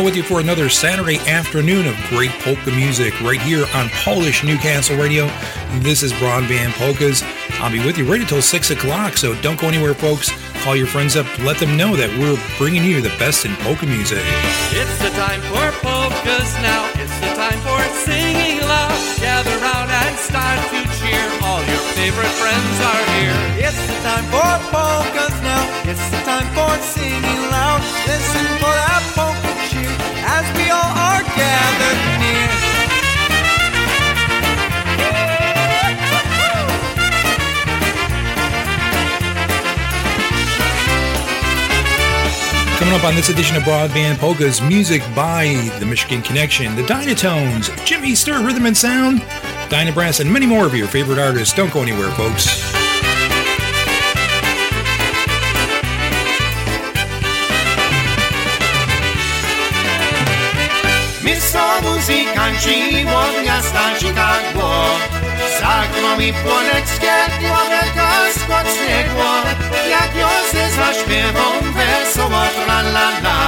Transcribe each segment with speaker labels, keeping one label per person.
Speaker 1: With
Speaker 2: you for another Saturday afternoon of great polka music right here on Polish Newcastle Radio. This is Broadband Polkas. I'll be with you right until 6 o'clock, so don't go anywhere, folks. Call your friends up, let them know that we're bringing you the best in polka music.
Speaker 3: It's the time for polkas now. It's the time for singing loud. Gather round and start to cheer. All your favorite friends are here.
Speaker 1: It's the time for polkas now. It's the time for singing loud. Listen for that polka
Speaker 2: Coming up on this edition of Broadband Polkas, music by the Michigan Connection, the Dynatones, Jimmy Sturr Rhythm and Sound, Dynabrass, and many more of your favorite artists. Don't go anywhere, folks.
Speaker 4: Muzykanci od miasta Chicago Za gromi płoneckie głowę spod śniegło Jak Józef zaśpiewą wesoło tra la la.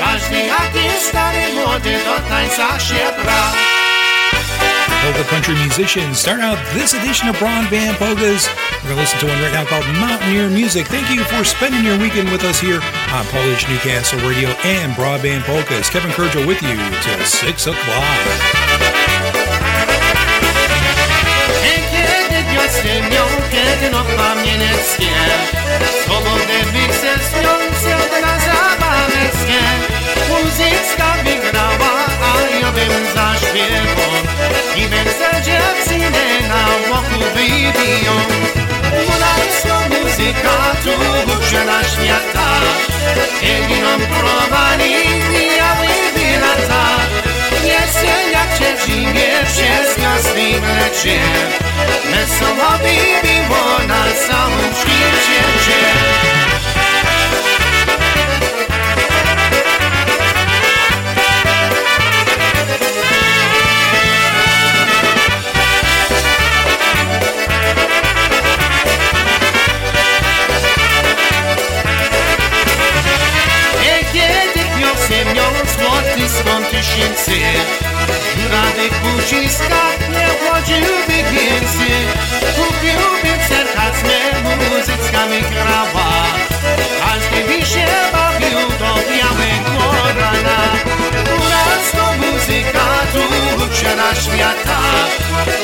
Speaker 4: Każdy jaki stary młody do tańca się bra
Speaker 2: Polka country musicians start out this edition of Broadband Polkas. We're going to listen to one right now called Mountaineer Music. Thank you for spending your weekend with us here on Polish Newcastle Radio and Broadband Polkas. Kevin Kurdziel with you till 6 o'clock.
Speaker 4: Wygrała, a ja bym zaśpiewał Even such a scene na łoku wybiją. Mularską muzyka tu przela świata Eliną polowani mijały by lata. Jesień jak się zimie przez jasny mlecie Wesoło by na całym świecie tysięcy Żurawy uciska nie chodziłby więcej Kupiłby sercasne muzycka mi grała Każdy by się bawił do białego rana U nas to muzyka tu uczera świata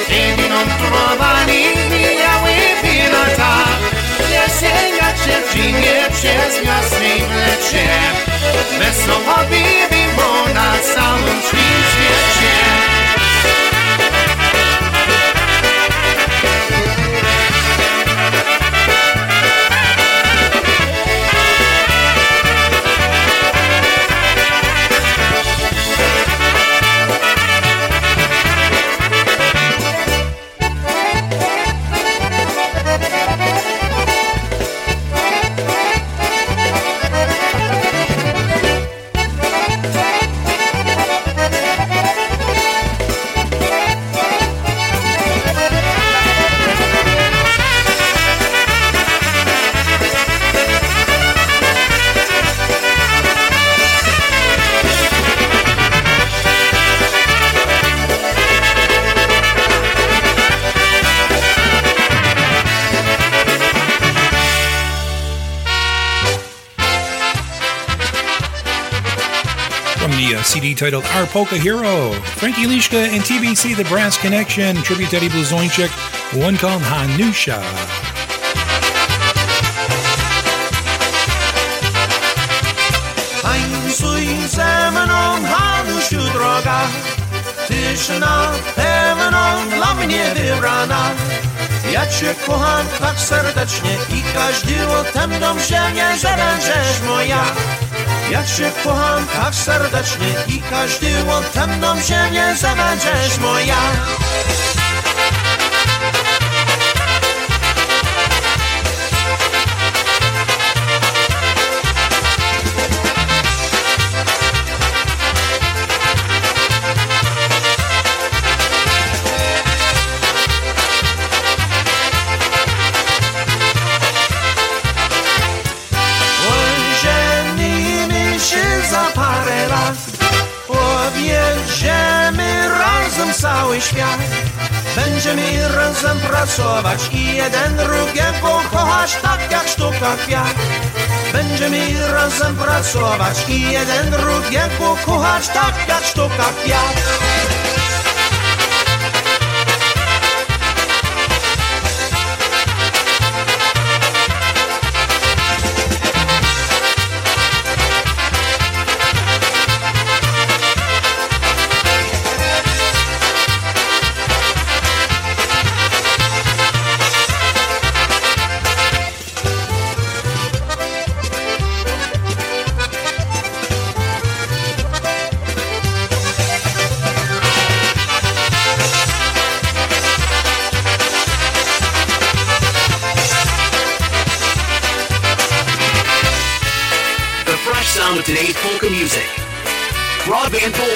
Speaker 4: Kiedy nam prowali mijały pirata sięgacie w zimie przez wiosnę i w lecie. Wesoło bimimo na całym świecie.
Speaker 2: Titled Our Polka Hero, Frankie Liszka and TBC The Brass Connection, tribute to Eddie Blazonczyk, one called Hanusha.
Speaker 1: Tańcuj ze mną, Hanusiu droga Tyszyna pewną dla mnie wybrana Ja cię kocham tak serdecznie i każdy o Ja cię kocham tak serdecznie i każdy o temną ziemię zabędziesz moja
Speaker 5: kwiat. Będziemy razem pracować i jeden drugiego kochać tak jak sztuka kwiat.
Speaker 6: Broadband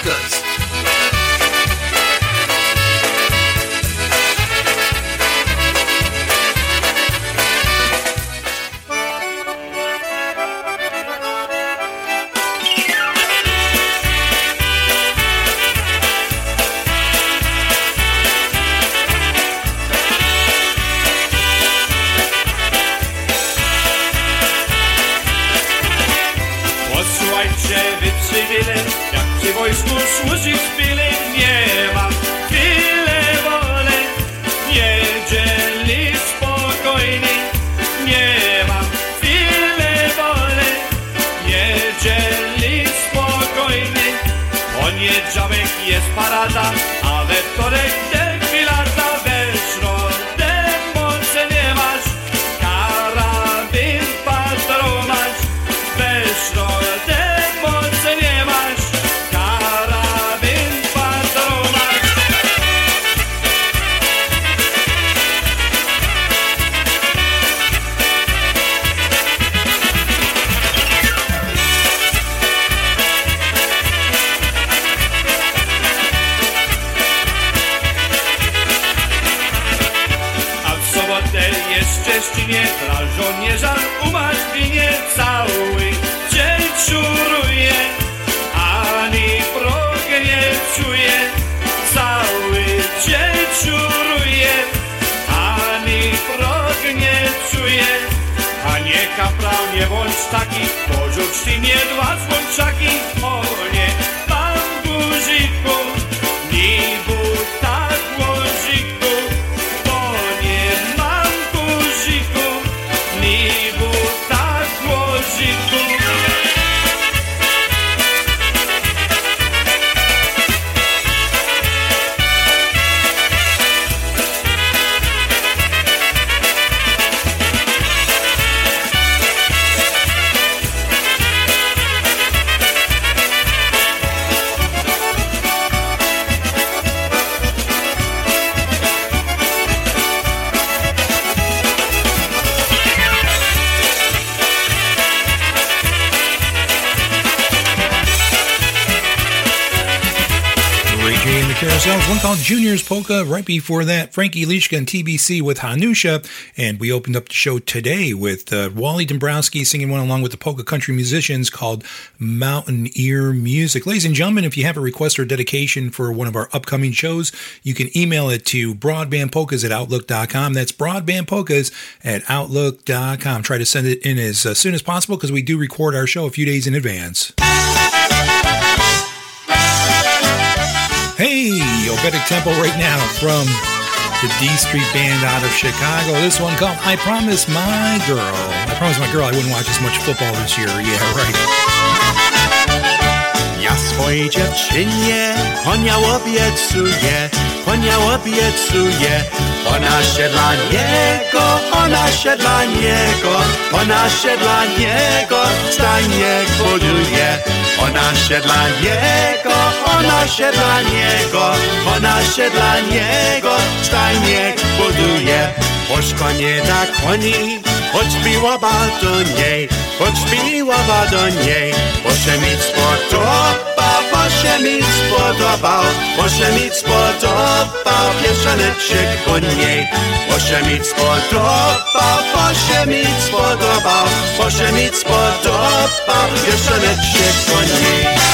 Speaker 6: polkas.
Speaker 2: Polka. Right before that, Frankie Liszka and TBC with Hanusha. And we opened up the show today with uh, Wally Dombrowski singing one along with the polka country musicians called Mountaineer Music. Ladies and gentlemen, if you have a request or dedication for one of our upcoming shows, you can email it to broadbandpolkas at outlook.com. That's broadbandpolkas at outlook.com. Try to send it in as uh, soon as possible because we do record our show a few days in advance. Hey, Obetic Temple right now from the D Street Band out of Chicago. This one called I Promise My Girl. I promised my girl I wouldn't watch as much football this year. Yeah, right.
Speaker 1: Ja swojej dziewczynie konia obiecuję, konia obiecuję. Ona się dla niego, ona się dla niego, ona się dla niego stanie buduje. Ona się dla niego, ona się dla niego, ona się dla niego stajnie buduje. Choć konie da koni, choć biłoba do niej, choć biłoba do niej, bo się mi Proszę mi spodobał, proszę mi spodobał Pieszoneczek po niej. Proszę mi spodobał, proszę mi spodobał mi spodobał, niej.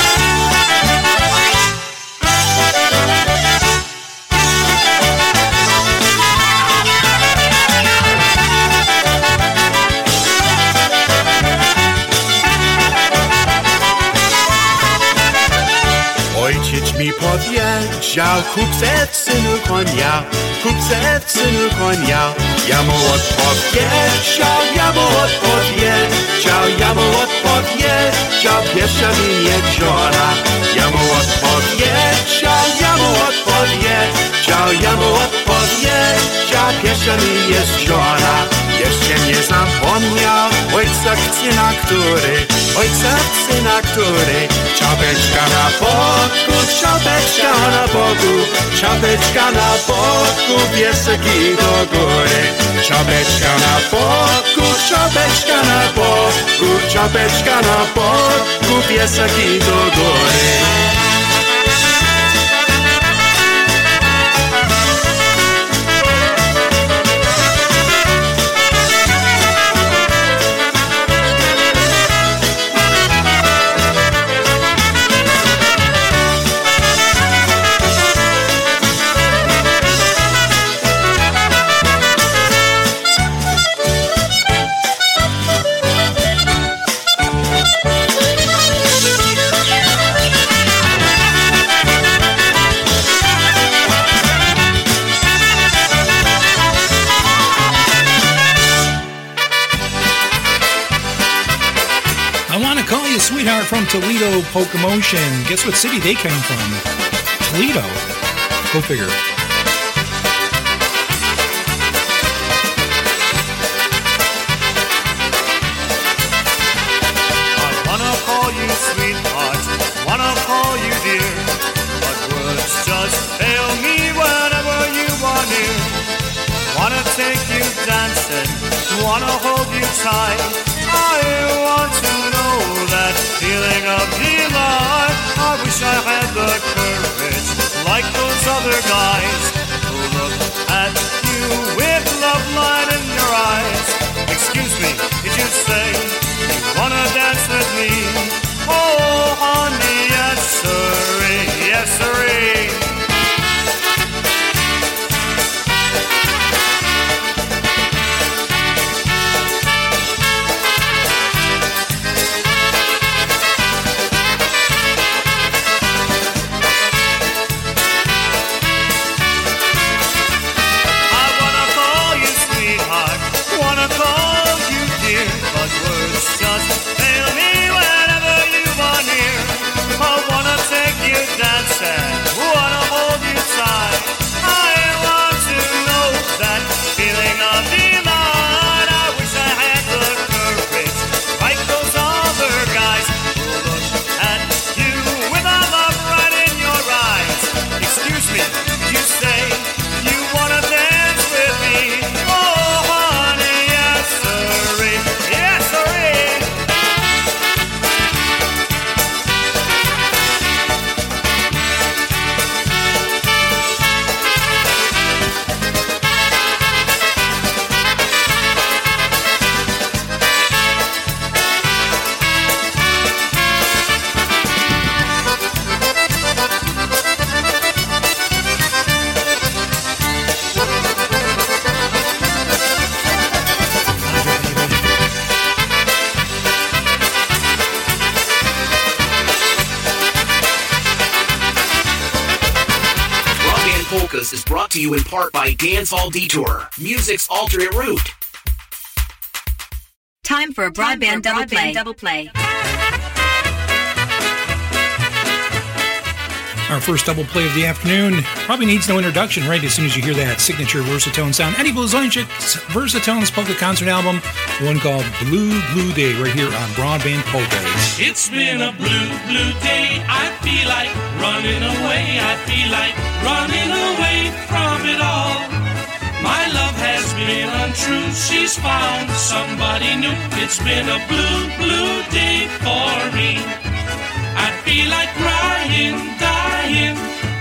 Speaker 1: viaja, kupcetsinu konia, kupcetsinu konia. Jamowot podjeżdża, jamowot podjeżdża, jamowot podjeżdża, pierwsza jeziora. Jamowot podjeżdża, jamowot podjeżdża, jamowot podjeżdża, pierwsza jeziora. Jeszcze nie zapomniał ojca na który, ojca na który Czapeczka na boku, czapeczka na boku Czapeczka na boku, pieseki do góry. Czapeczka na boku, czapeczka na boku Czapeczka na boku, pieseki do góry
Speaker 2: Toledo, Polkamotion. Guess what city they came from? Toledo. Go figure.
Speaker 7: I wanna call you sweetheart, wanna call you dear, but words just fail me whenever you are near. Wanna take you dancing, wanna hold you tight. I want to that feeling of delight. I wish I had the courage, like those other guys, who look at you with love light in your eyes. Excuse me, did you say you wanna dance with me? Oh, honey, yes, sirree, yes, sirree.
Speaker 5: To you in part by Dancehall Detour, music's alternate route.
Speaker 8: Time for a broadband, Time for a broadband double play. Double play.
Speaker 2: Our first double play of the afternoon probably needs no introduction, right? As soon as you hear that signature Versatone sound. Eddie Blazonczyk's Versatone's polka concert album, one called Blue Blue Day, right here on Broadband Polkas.
Speaker 9: It's been a blue, blue day. I feel like running away. I feel like running away from it all. My love has been untrue. She's found somebody new. It's been a blue, blue day for me. I feel like crying,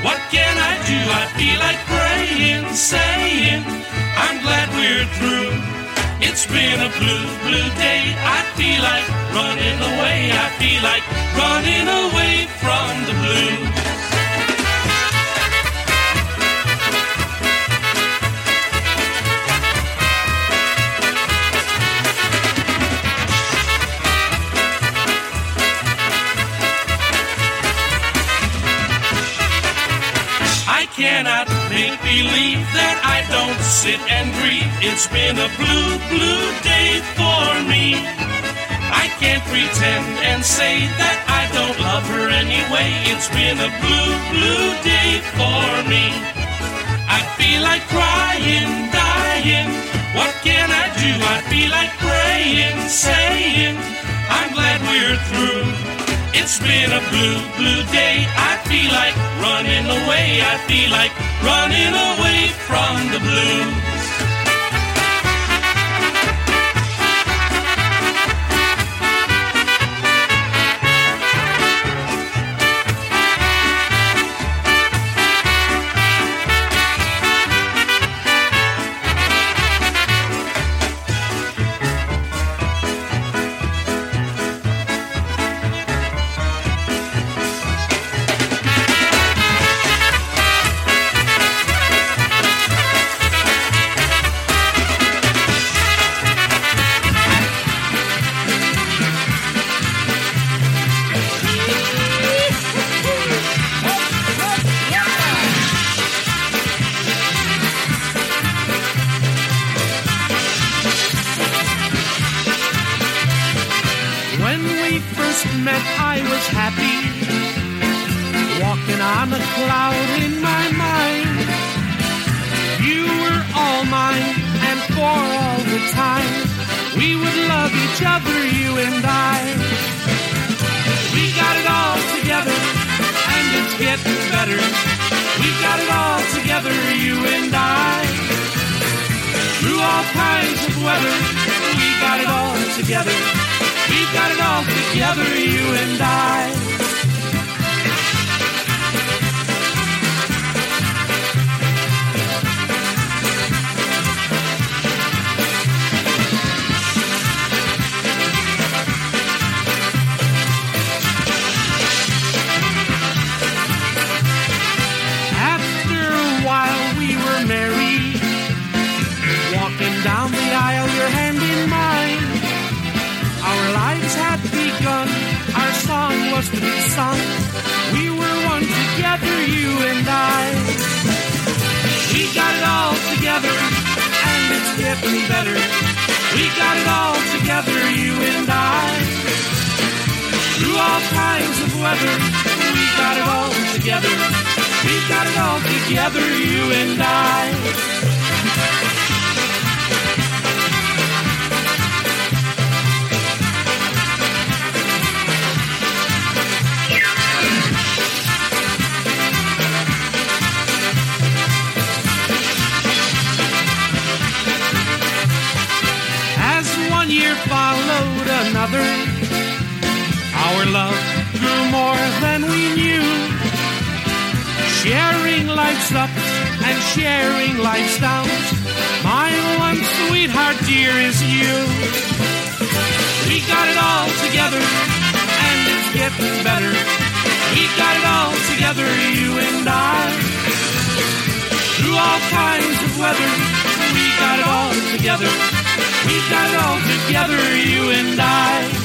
Speaker 9: What can I do? I feel like praying, saying, I'm glad we're through. It's been a blue, blue day. I feel like running away. I feel like running away from the blue. Believe that I don't sit and grieve. It's been a blue, blue day for me. I can't pretend and say that I don't love her anyway. It's been a blue, blue day for me. I feel like crying, dying. What can I do? I feel like praying, saying, I'm glad we're through. It's been a blue, blue day. I feel like running away. I feel like running away from the blues.
Speaker 10: Sharing life's downs. My one sweetheart, dear, is you. We got it all together, and it's getting better. We got it all together, you and I. Through all kinds of weather, we got it all together. We got it all together, you and I.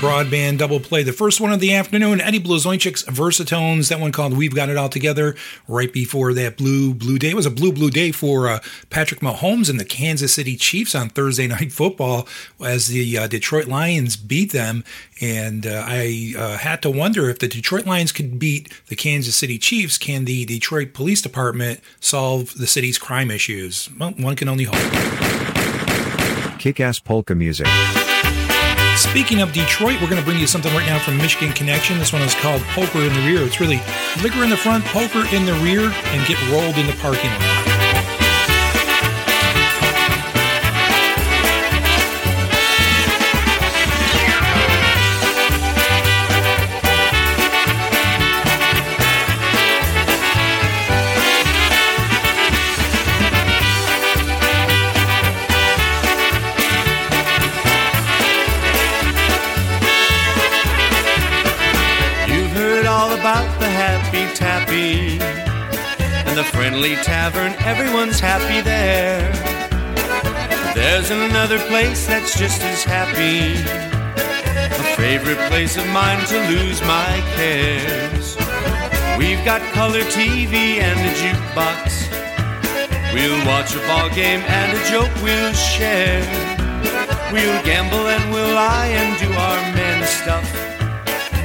Speaker 2: broadband double play. The first one of the afternoon, Eddie Blazonczyk's Versatones, that one called We've Got It All Together. Right before that, Blue Blue Day. It was a blue blue day for uh, Patrick Mahomes and the Kansas City Chiefs on Thursday Night Football as the uh, Detroit Lions beat them. And uh, I uh, had to wonder if the Detroit Lions could beat the Kansas City Chiefs, can the Detroit Police Department solve the city's crime issues? Well, one can only hope.
Speaker 11: Kick ass polka music.
Speaker 2: Speaking of Detroit, we're going to bring you something right now from Michigan Connection. This one is called Poker in the Rear. It's really liquor in the front, poker in the rear, and get rolled in the parking lot.
Speaker 1: Friendly tavern, everyone's happy there. There's another place that's just as happy. A favorite place of mine to lose my cares. We've got color TV and a jukebox. We'll watch a ball game and a joke we'll share. We'll gamble and we'll lie and do our men stuff.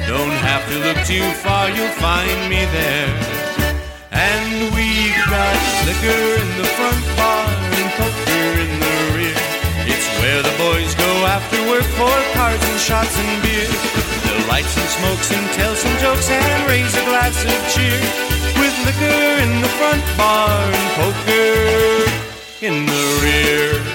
Speaker 1: Don't have to look too far, you'll find me there. And we've got liquor in the front bar and poker in the rear. It's where the boys go after work for cards and shots and beer. They'll light some smokes and tell some jokes and raise a glass of cheer. With liquor in the front bar and poker in the rear.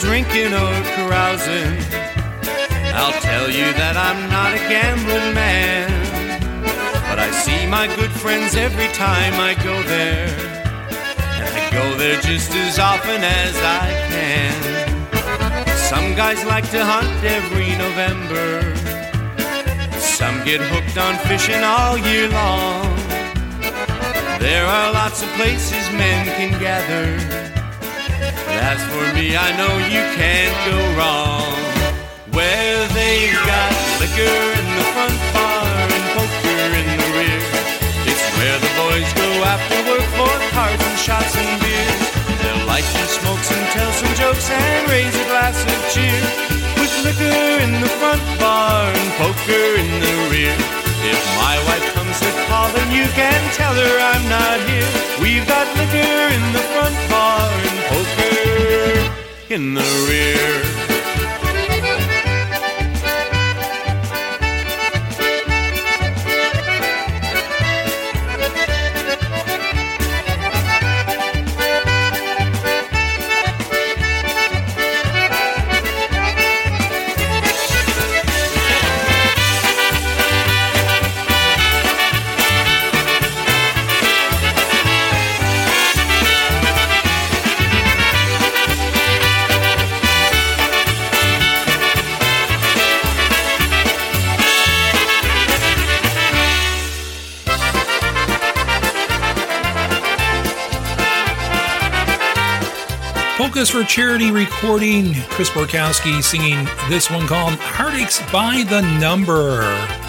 Speaker 1: Drinking or carousing. I'll tell you that I'm not a gambling man. But I see my good friends every time I go there. And I go there just as often as I can. Some guys like to hunt every November. Some get hooked on fishing all year long. There are lots of places men can gather as for me, I know you can't go wrong. Where they've got liquor in the front bar and poker in the rear. It's where the boys go after work for cards and shots and beer. They'll light some smokes and tell some jokes and raise a glass of cheer. With liquor in the front bar and poker in the rear. If my wife comes call, then you can tell her I'm not here. We've got liquor in the front bar and poker in the rear.
Speaker 12: For Charity recording. Chris Borkowski singing this one called Heartaches by the Number.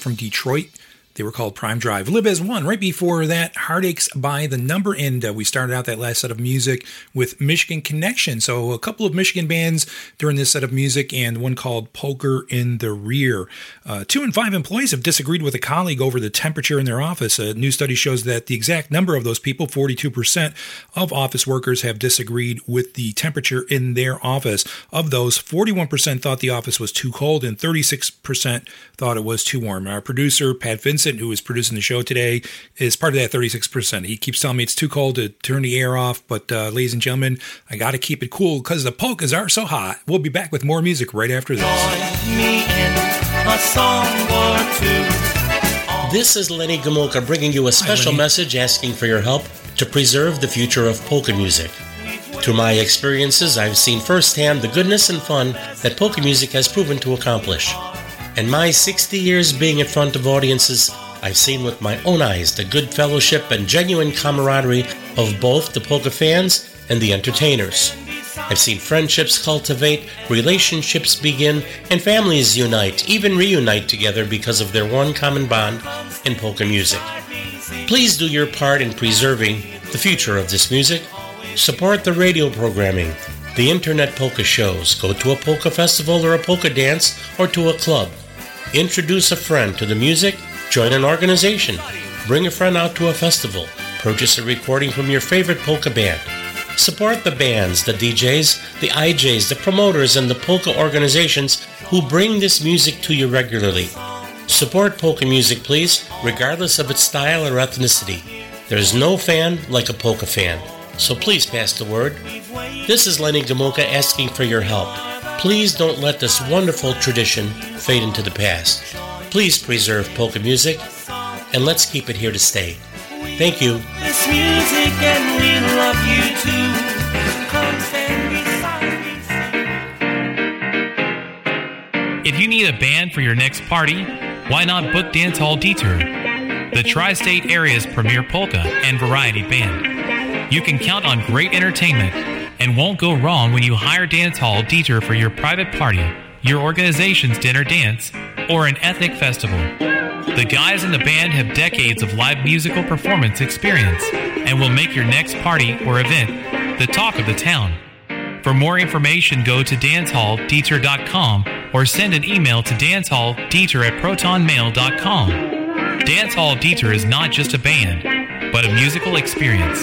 Speaker 2: From Detroit called Prime Drive. Live as One. Right before that, Heartaches by the Number. And uh, we started out that last set of music with Michigan Connection. So a couple of Michigan bands during this set of music, and one called Poker in the Rear. Uh, two and five employees have disagreed with a colleague over the temperature in their office. A new study shows that the exact number of those people, 42% of office workers, have disagreed with the temperature in their office. Of those, 41% thought the office was too cold, and 36% thought it was too warm. Our producer, Pat Vincent, Vincent, who is producing the show today, is part of that 36%. He keeps telling me it's too cold to turn the air off, but uh, ladies and gentlemen, I got to keep it cool because the polkas are so hot. We'll be back with more music right after this.
Speaker 13: This is Lenny Gomulka bringing you a special Hi, message asking for your help to preserve the future of polka music. Through my experiences, I've seen firsthand the goodness and fun that polka music has proven to accomplish. And my 60 years being in front of audiences, I've seen with my own eyes the good fellowship and genuine camaraderie of both the polka fans and the entertainers. I've seen friendships cultivate, relationships begin, and families unite, even reunite together because of their one common bond in polka music. Please do your part in preserving the future of this music. Support the radio programming, the internet polka shows, go to a polka festival or a polka dance, or to a club. Introduce a friend to the music, join an organization, bring a friend out to a festival, purchase a recording from your favorite polka band. Support the bands, the DJs, the IJs, the promoters, and the polka organizations who bring this music to you regularly. Support polka music, please, regardless of its style or ethnicity. There's no fan like a polka fan, so please pass the word. This is Lenny Gomulka asking for your help. Please don't let this wonderful tradition fade into the past. Please preserve polka music, and let's keep it here to stay. Thank you. This music and we love you too.
Speaker 14: If you need a band for your next party, why not book Dance Hall Detour, the tri state area's premier polka and variety band? You can count on great entertainment and won't go wrong when you hire Dance Hall Detour for your private party, your organization's dinner dance, or an ethnic festival. The guys in the band have decades of live musical performance experience and will make your next party or event the talk of the town. For more information, go to dancehalldetour.com or send an email to dancehalldetour at protonmail.com. Dancehall Detour is not just a band, but a musical experience.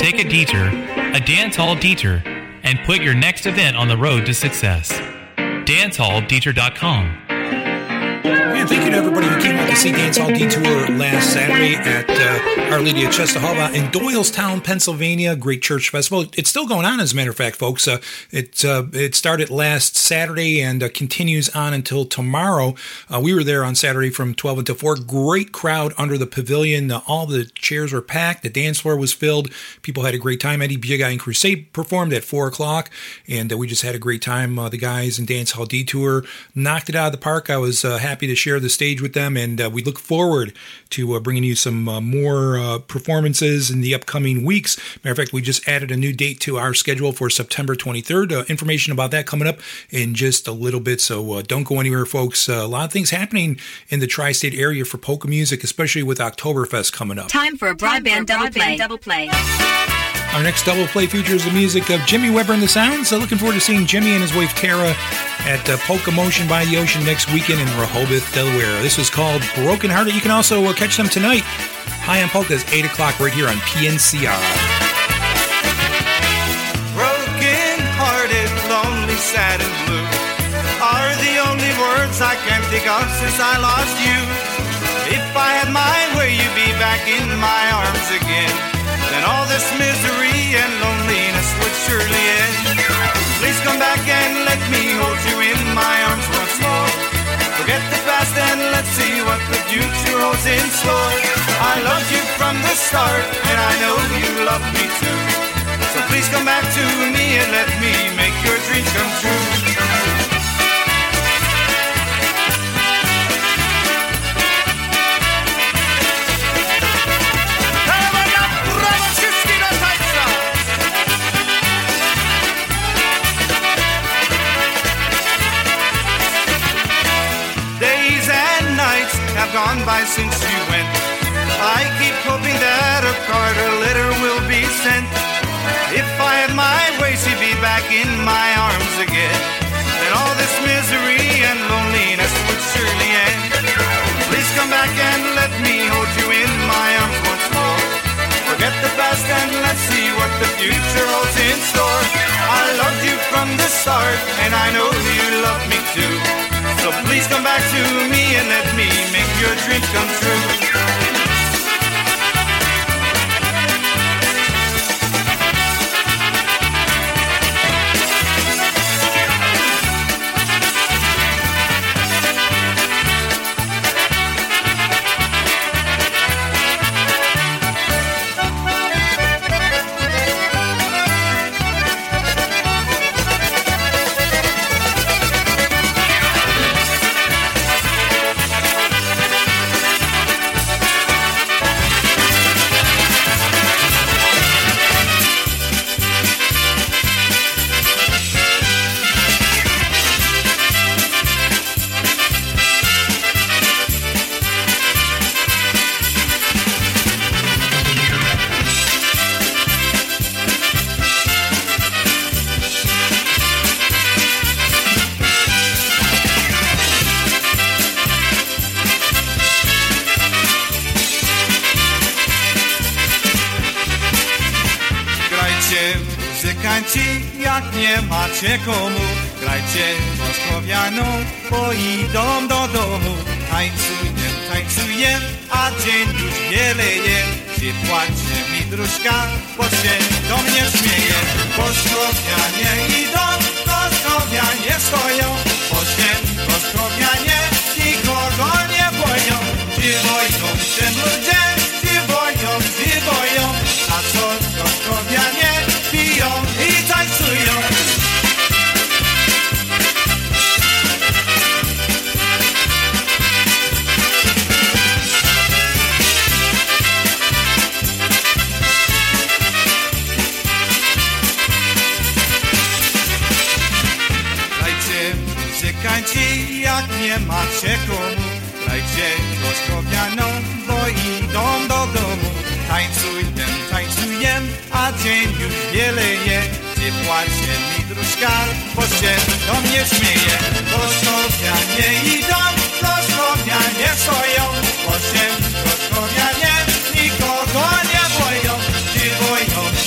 Speaker 14: Take a Detour, a Dancehall Detour, and put your next event on the road to success. DanceHallDetour.com.
Speaker 2: And thank you to everybody who came out to see Dance Hall Detour last Saturday at uh, Our Lady of Czestochowa in Doylestown, Pennsylvania. Great church festival. It's still going on, as a matter of fact, folks. Uh, it uh, it started last Saturday and uh, continues on until tomorrow. Uh, we were there on Saturday from 12 until 4. Great crowd under the pavilion. Uh, all the chairs were packed. The dance floor was filled. People had a great time. Eddie Big and Crusade performed at 4 o'clock, and we just had a great time. the guys in Dance Hall Detour knocked it out of the park. I was happy to share the stage with them, and uh, we look forward to uh, bringing you some uh, more uh, performances in the upcoming weeks. Matter of fact, we just added a new date to our schedule for September 23rd. Uh, information about that coming up in just a little bit, so uh, don't go anywhere, folks. a lot of things happening in the tri-state area for polka music, especially with Oktoberfest coming up.
Speaker 15: Time for a broadband, double, play. double play.
Speaker 2: Our next double play features the music of Jimmy Weber and the Sounds. So looking forward to seeing Jimmy and his wife Tara at uh, Polka Motion by the Ocean next weekend in Rehoboth, Delaware. This is called Broken Hearted. You can also uh, catch them tonight. High on Polkas, 8 o'clock right here on PNCR.
Speaker 4: Broken hearted, lonely, sad, and blue are the only words I can think of since I lost you. If I had my way, you'd be back in my arms again then all this misery and loneliness would surely end. Please come back and let me hold you in my arms once more. Forget the past and let's see what the future holds in store. I loved you from the start, and I know you love me too. So please come back to me and let me make your dreams come true. By since you went. I keep hoping that a card or letter will be sent. If I had my way, she'd be back in my arms again. Then all this misery and loneliness would surely end. Please come back and let me hold you in my arms once more. Forget the past and let's see what the future holds in store. I loved you from the start, and I know you love me too. So please come back to me and let me make your dreams come true.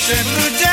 Speaker 16: Shepherd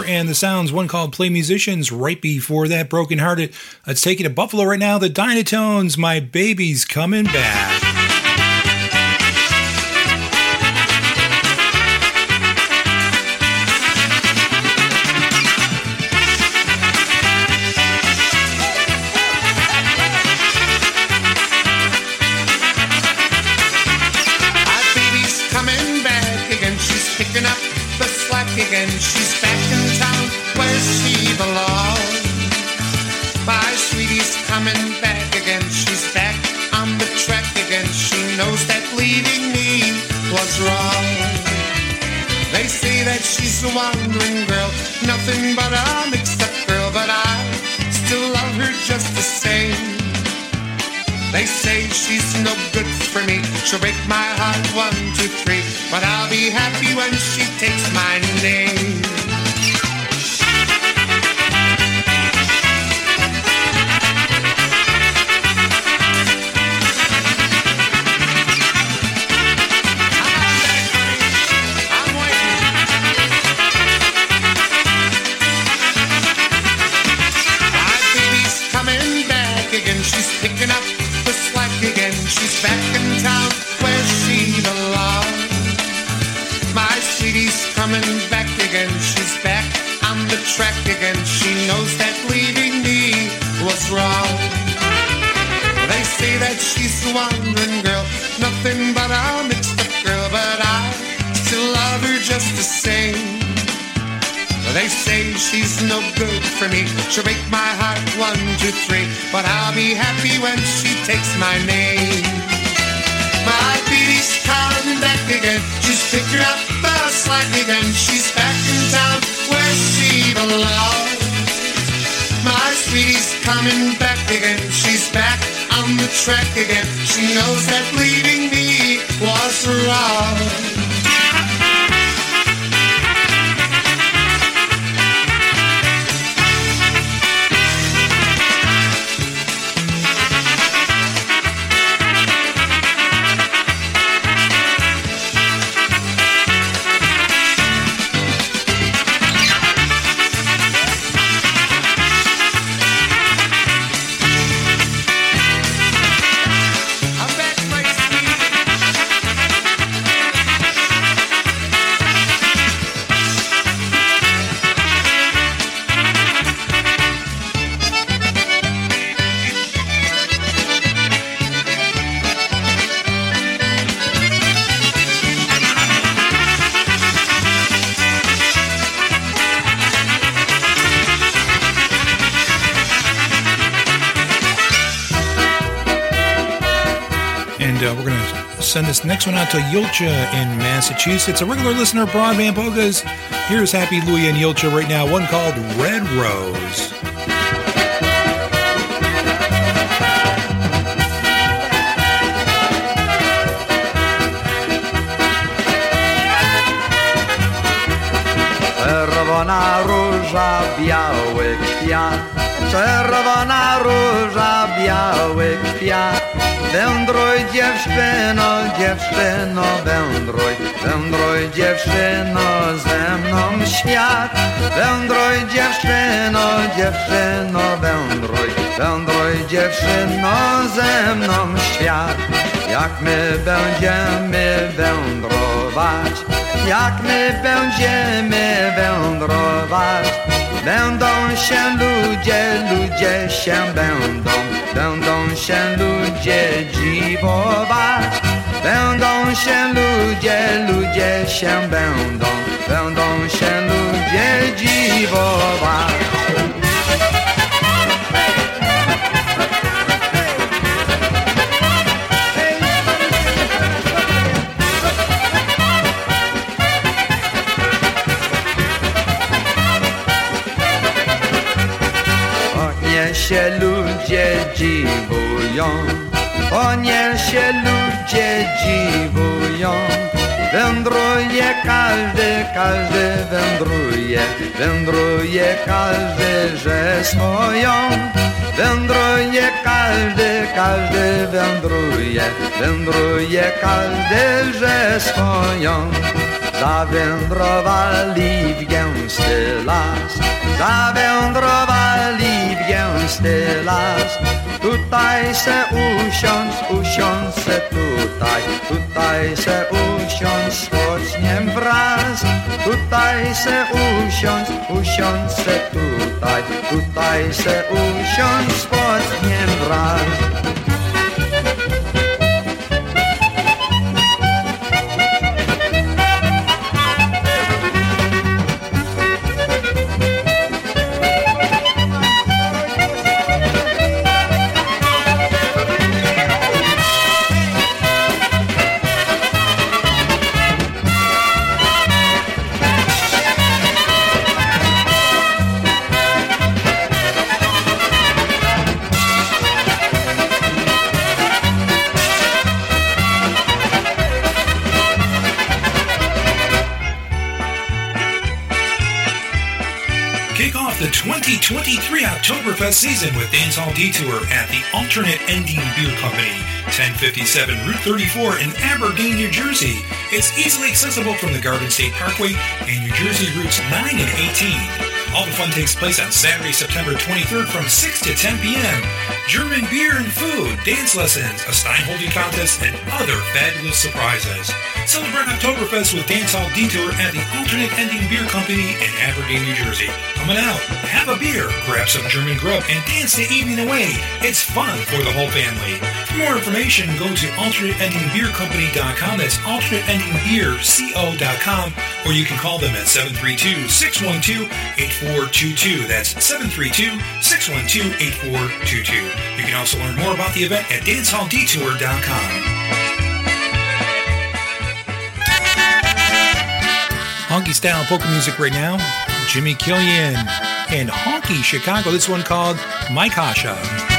Speaker 16: And the Sounds, one called Play Musicians. Right before that, Broken Hearted. Let's take it to Buffalo right now. The Dynatones, My Baby's Coming Back. send this next one out to Yulcha in Massachusetts. A regular listener, Broadband Polkas. Here's Happy Louie and Julcia right now, one called Red Rose.
Speaker 17: Czerwona róża, biały kwiat Czerwona róża, biały kwiat wędruj dziewczyno, dziewczyno, wędruj, wędruj dziewczyno ze mną świat. Wędruj dziewczyno, dziewczyno, wędruj, wędruj dziewczyno ze mną świat. Jak my będziemy wędrować, jak my będziemy wędrować. Będą się ludzie, ludzie się będą Będą się ludzie dziwować Będą się ludzie, ludzie się będą Będą się ludzie dziwować się ludzie dziwują, o nie się ludzie dziwują. Wędruje każdy, każdy wędruje, wędruje każdy, że swoją. Wędruje każdy, każdy wędruje, wędruje każdy, że swoją. Zawędrowali w gęsty las, zawędrowali w gęsty las. Tutaj se usiądź, usiądź se tutaj, tutaj se usiądź, spoczniem wraz. Tutaj se usiądź, usiądź se tutaj, tutaj se usiądź, spoczniem wraz.
Speaker 2: Oktoberfest season with Dancehall Detour at the Alternate Ending Beer Company, 1057 Route 34 in Aberdeen, New Jersey. It's easily accessible from the Garden State Parkway and New Jersey routes 9 and 18. All the fun takes place on Saturday, September 23rd from 6 to 10 p.m. German beer and food, dance lessons, a Stein holding contest, and other fabulous surprises. Celebrate Oktoberfest with Dancehall Detour at the Alternate Ending Beer Company in Aberdeen, New Jersey. Coming out, have a beer, grab some German grub, and dance the evening away. It's fun for the whole family. For more information, go to alternateendingbeercompany.com. That's alternateendingbeerco.com, or you can call them at 732-612-8422. That's 732-612-8422. You can also learn more about the event at dancehalldetour.com. Honky style polka music right now. Jimmy Killian and Honky Chicago. This one called My Kasha.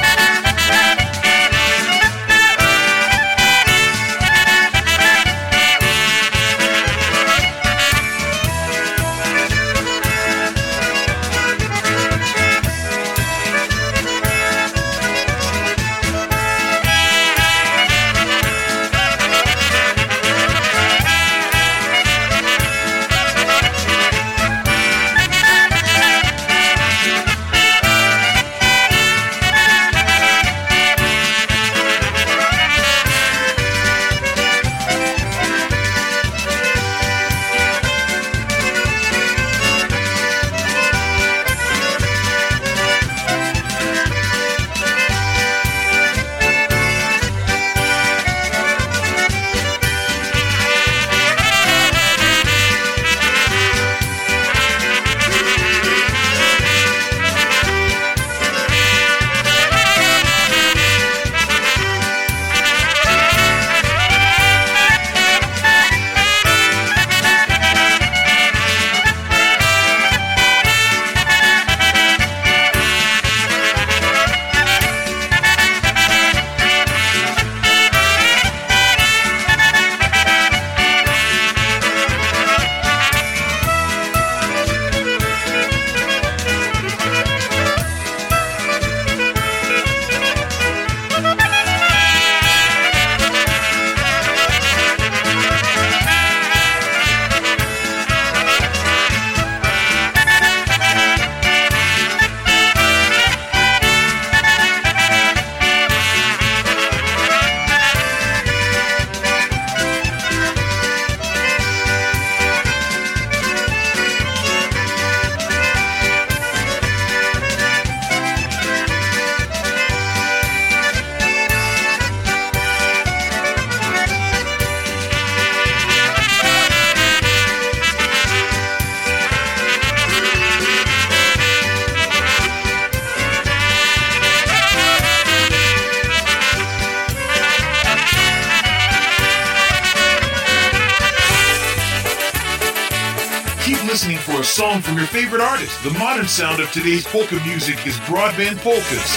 Speaker 18: Artist. The modern sound of today's polka music is broadband polkas.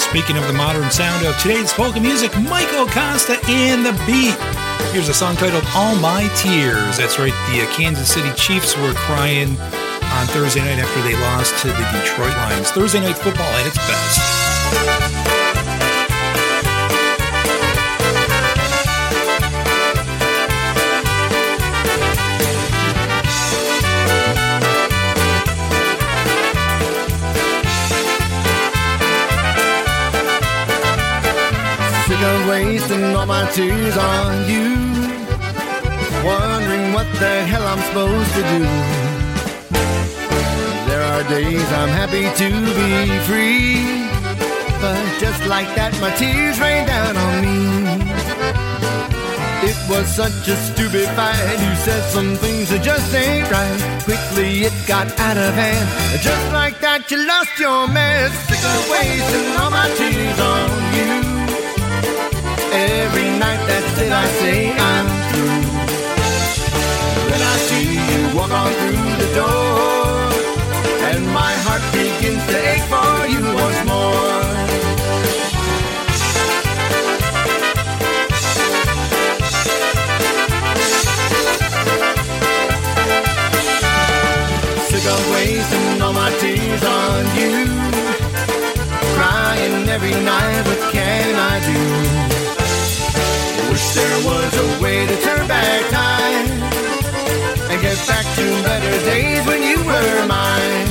Speaker 2: Speaking of the modern sound of today's polka music, Michael Costa and the Beat. Here's a song titled All My Tears. That's right, the uh, Kansas City Chiefs were crying on Thursday night after they lost to the Detroit Lions. Thursday night football at its best.
Speaker 19: Wasting all my tears on you. Wondering what the hell I'm supposed to do. There are days I'm happy to be free. But just like that, my tears rain down on me. It was such a stupid fight. You said some things that just ain't right. Quickly it got out of hand. Just like that, you lost your man. Sick of wasting all my tears on. Every night, that's it, I say I'm through. Then I see you walk on through the door, and my heart begins to ache for you once more. Sick of wasting all my tears on you. Crying every night, there was a way to turn back time and get back to better days when you were mine.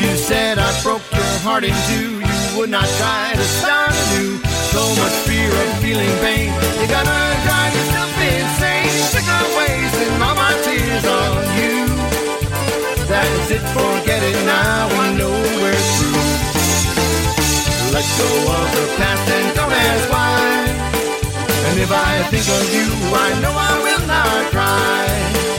Speaker 19: You said I broke your heart in two. You would not try to start anew. So much fear of feeling pain. You gotta drive yourself insane. Sick of wasting all my tears on you. That's it, forget it now. We know we're through. Let go of the past and don't ask why. And if I think of you, I know I will not cry.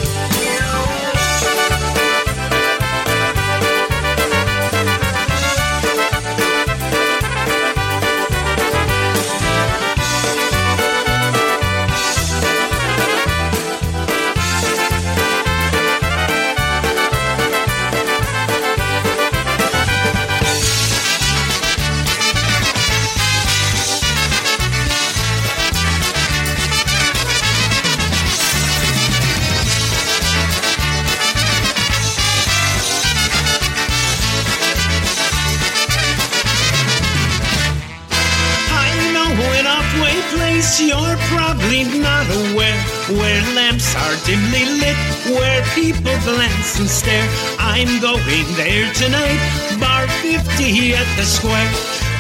Speaker 20: Are dimly lit, where people glance and stare. I'm going there tonight, bar 50 at the square.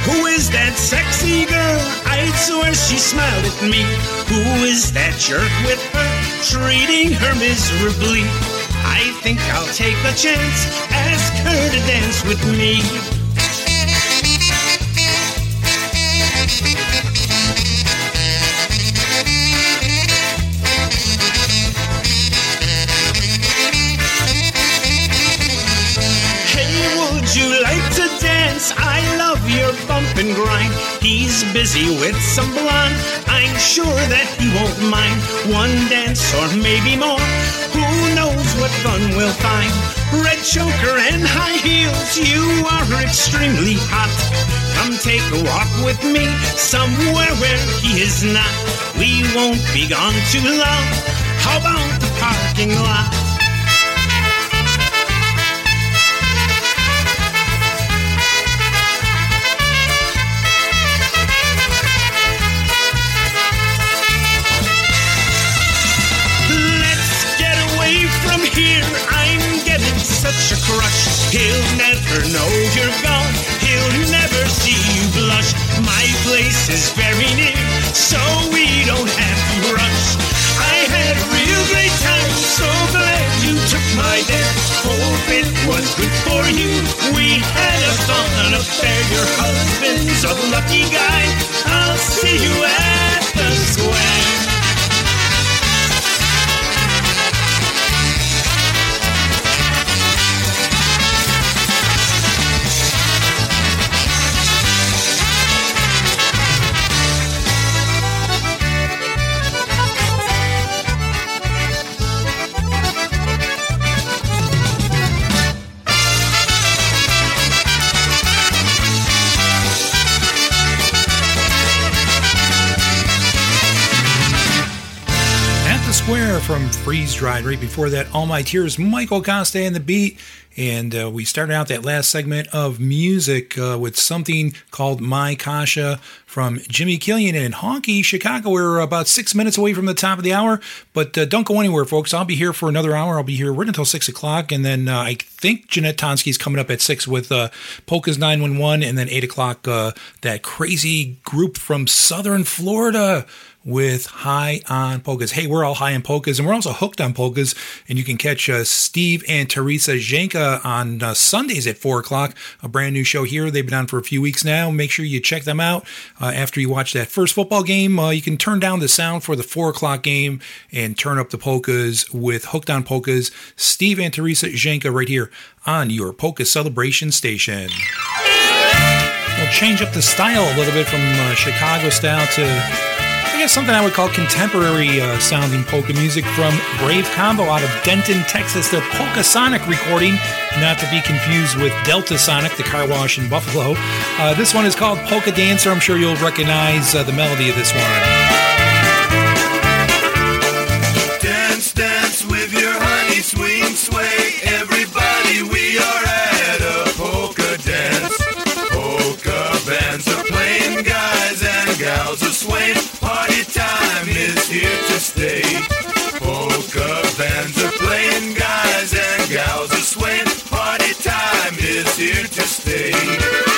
Speaker 20: Who is that sexy girl? I'd swear she smiled at me. Who is that jerk with her, treating her miserably? I think I'll take a chance, ask her to dance with me your bump and grind. He's busy with some blonde. I'm sure that he won't mind one dance or maybe more. Who knows what fun we'll find? Red choker and high heels, you are extremely hot. Come take a walk with me somewhere where he is not. We won't be gone too long. How about the parking lot? Such a crush. He'll never know you're gone. He'll never see you blush. My place is very near, so we don't have to rush. I had real great
Speaker 2: Right before that, All My Tears, Michael Costa and the Beat. And uh, we started out that last segment of music uh, with something called My Kasha from Jimmy Killian and Honky, Chicago. We're about six minutes away from the top of the hour, but uh, don't go anywhere, folks. I'll be here for another hour. I'll be here right until six o'clock. And then uh, I think Jeanette Tonsky's coming up at six with uh, Polka's 911. And then eight o'clock, uh, that crazy group from Southern Florida with High on Polkas. Hey, we're all high on polkas, and we're also hooked on polkas. And you can catch uh, Steve and Teresa Jenka on uh, Sundays at 4 o'clock, a brand new show here. They've been on for a few weeks now. Make sure you check them out. Uh, after you watch that first football game, uh, you can turn down the sound for the 4 o'clock game and turn up the polkas with Hooked on Polkas. Steve and Teresa Jenka right here on your Polka Celebration Station. We'll change up the style a little bit from uh, Chicago style to I guess something I would call contemporary uh, sounding polka music from Brave Combo out of Denton, Texas. Their Polka Sonic recording, not to be confused with Delta Sonic, the car wash in Buffalo. Uh, this one is called Polka Dancer. I'm sure you'll recognize uh, the melody of this one.
Speaker 21: Dance, dance with your honey, swing, sway. Everybody, Polka bands are playing, guys and gals are swaying. Party time is here to stay.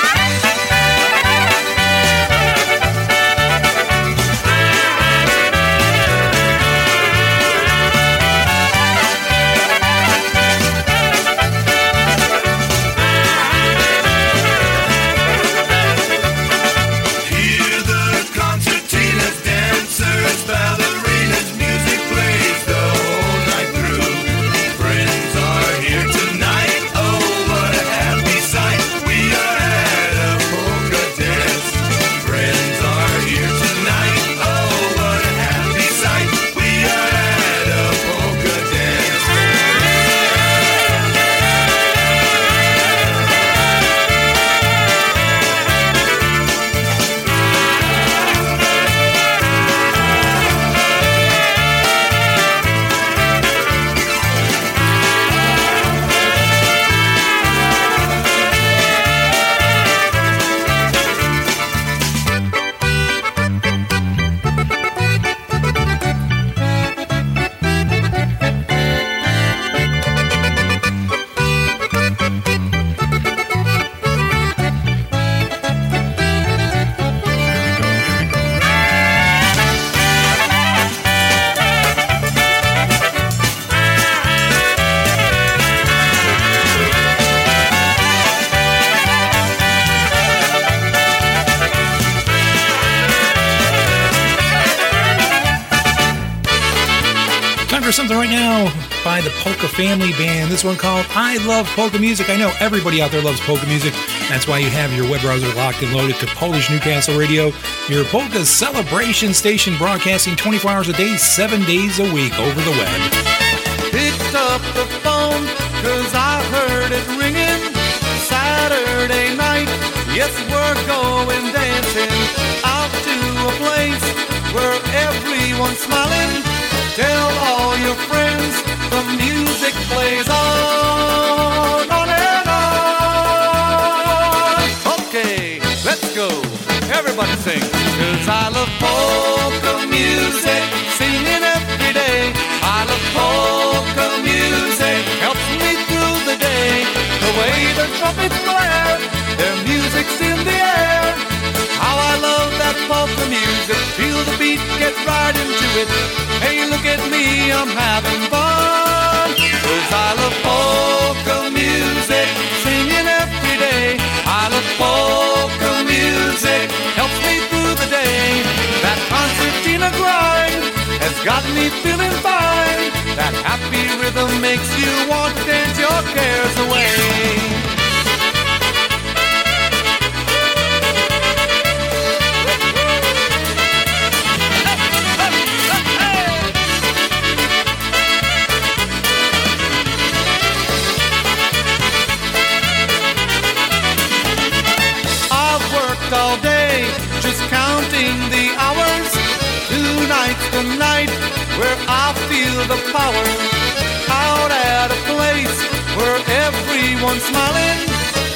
Speaker 2: By the Polka Family Band. This one called I Love Polka Music. I know everybody out there loves polka music. That's why you have your web browser locked and loaded to Polish Newcastle Radio, your polka celebration station broadcasting 24 hours a day, 7 days a week over the web.
Speaker 1: Picked up the phone cause I heard it ringing Saturday night. Yes, we're going dancing out to a place where everyone's smiling Tell all your friends the music plays on, on and on. Okay, let's go. Everybody sing. Cause I love polka music, singing every day. I love polka music, helps me through the day. The way the trumpets blare, their music's in the air. I love that music, feel the beat, get right into it. Hey, look at me, I'm having fun. Cause I love polka music, singing every day. I love polka music, helps me through the day. That concertina grind has got me feeling fine. That happy rhythm makes you want to dance your cares away. the night where I feel the power. Out at a place where everyone's smiling.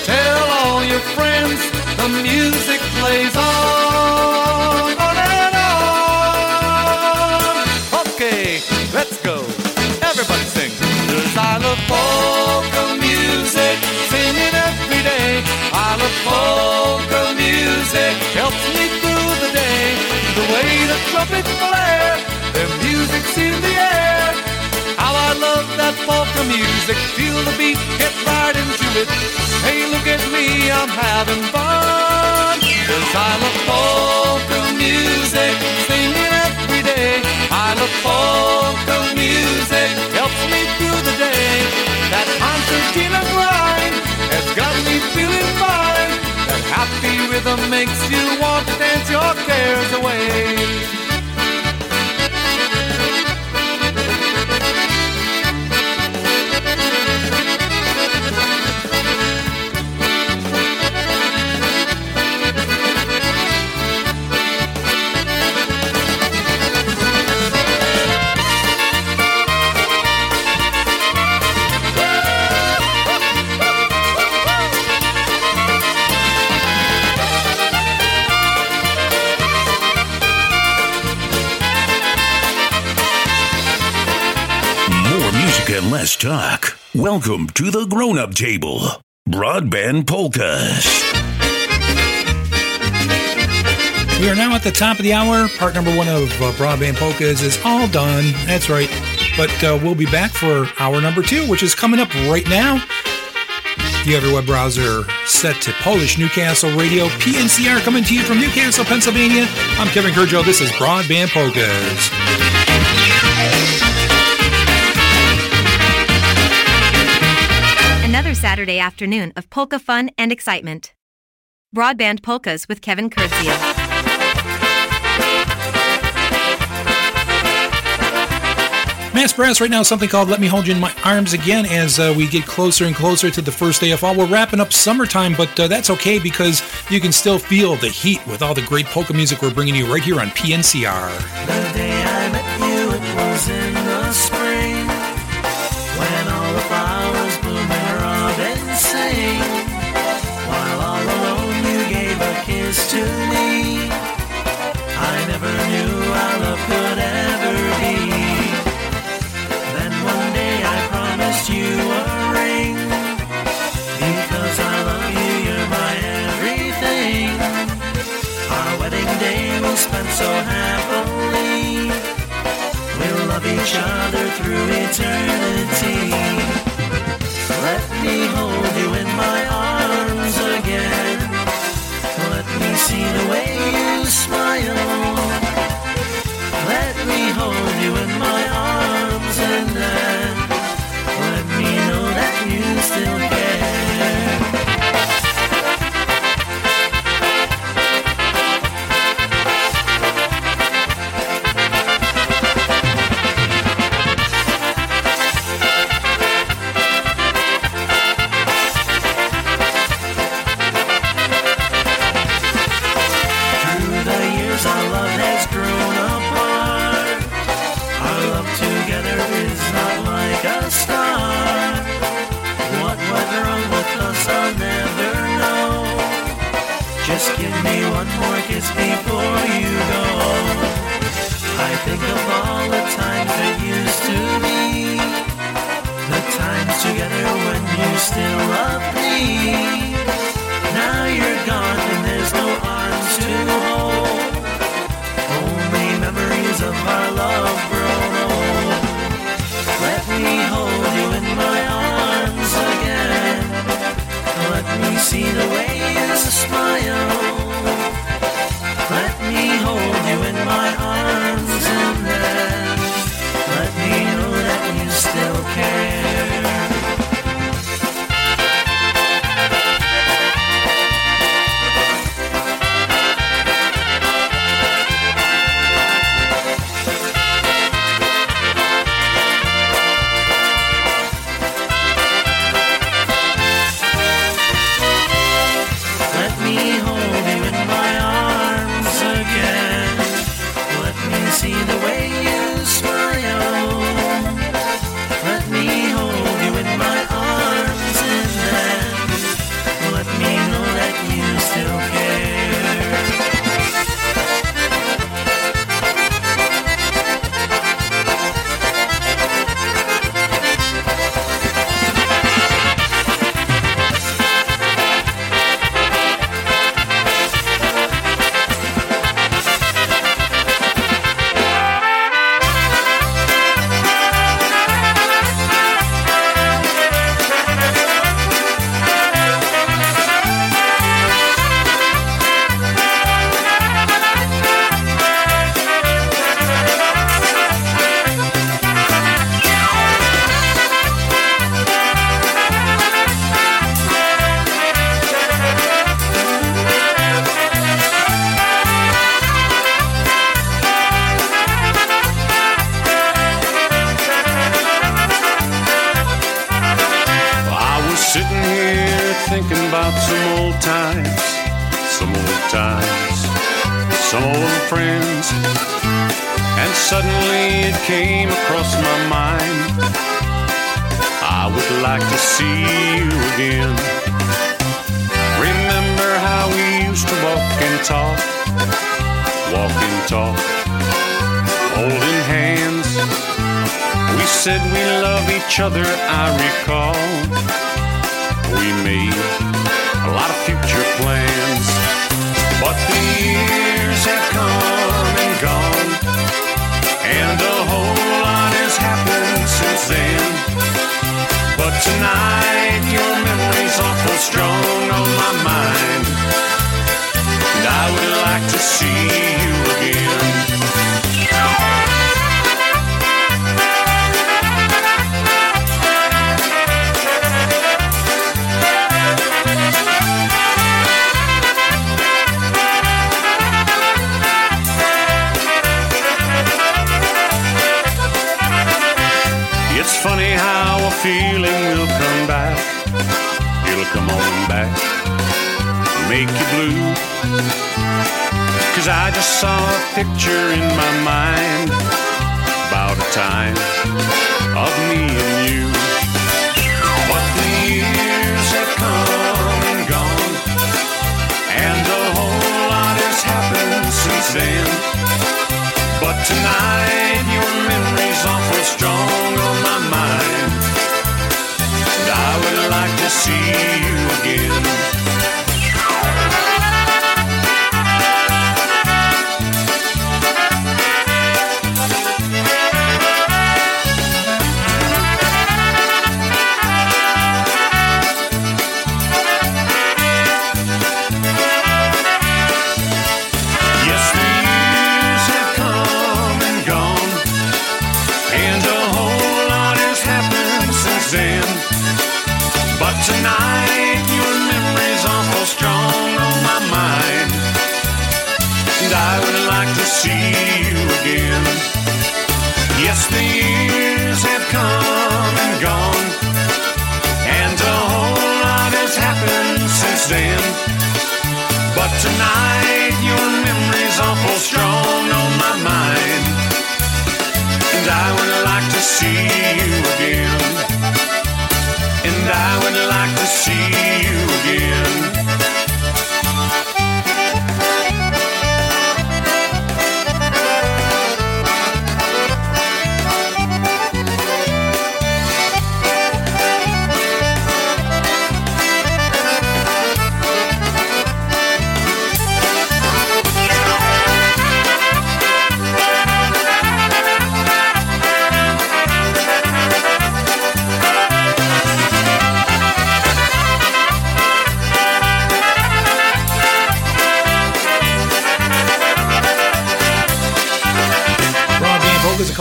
Speaker 1: Tell all your friends the music plays on, on and on. Okay, let's go. Everybody sing. Cause I love polka music, singing every day. I love polka music, helps me love that polka music, feel the beat, get right into it. Hey, look at me, I'm having fun. Cause I love polka music, singing every day. I love polka music, helps me through the day. That concertina grind has got me feeling fine. That happy rhythm makes you want to dance your cares away.
Speaker 22: Less talk. Welcome to the grown up table. Broadband Polkas.
Speaker 2: We are now at the top of the hour. Part number one of uh, Broadband Polkas is all done. That's right. But uh, we'll be back for hour number two, which is coming up right now. You have your web browser set to Polish Newcastle Radio, PNCR coming to you from Newcastle, Pennsylvania. I'm Kevin Kurdziel. This is Broadband Polkas.
Speaker 8: Saturday afternoon of polka fun and excitement. Broadband Polkas with Kevin Kurdziel.
Speaker 2: Mass Brass right now, something called Let Me Hold You in My Arms Again as uh, we get closer and closer to the first day of fall. We're wrapping up summertime, but uh, that's okay because you can still feel the heat with all the great polka music we're bringing you right here on PNCR.
Speaker 23: Each other through eternity. Let me hold you in my arms again. Let me see the way you smile. Let me hold you in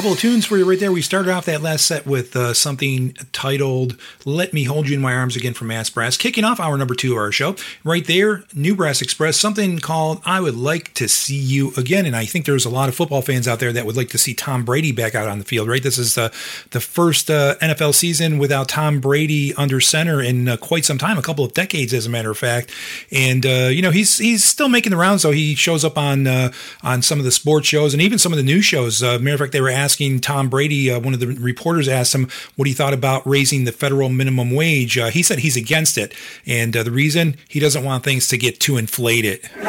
Speaker 2: couple of tunes for you right there. We started off that last set with uh, something titled Let Me Hold You in My Arms Again from Mass Brass, kicking off hour number two of our show. Right there, New Brass Express, something called I Would Like to See You Again. And I think there's a lot of football fans out there that would like to see Tom Brady back out on the field, right? This is uh, the first uh, NFL season without Tom Brady under center in uh, quite some time, a couple of decades, as a matter of fact. And, uh, you know, he's he's still making the rounds, though. He shows up on, uh, on some of the sports shows and even some of the news shows. Uh, matter of fact, they were asking Tom Brady, uh, one of the reporters asked him what he thought about raising the federal minimum wage. Uh, he said he's against it. And uh, the reason he doesn't want things to get too inflated.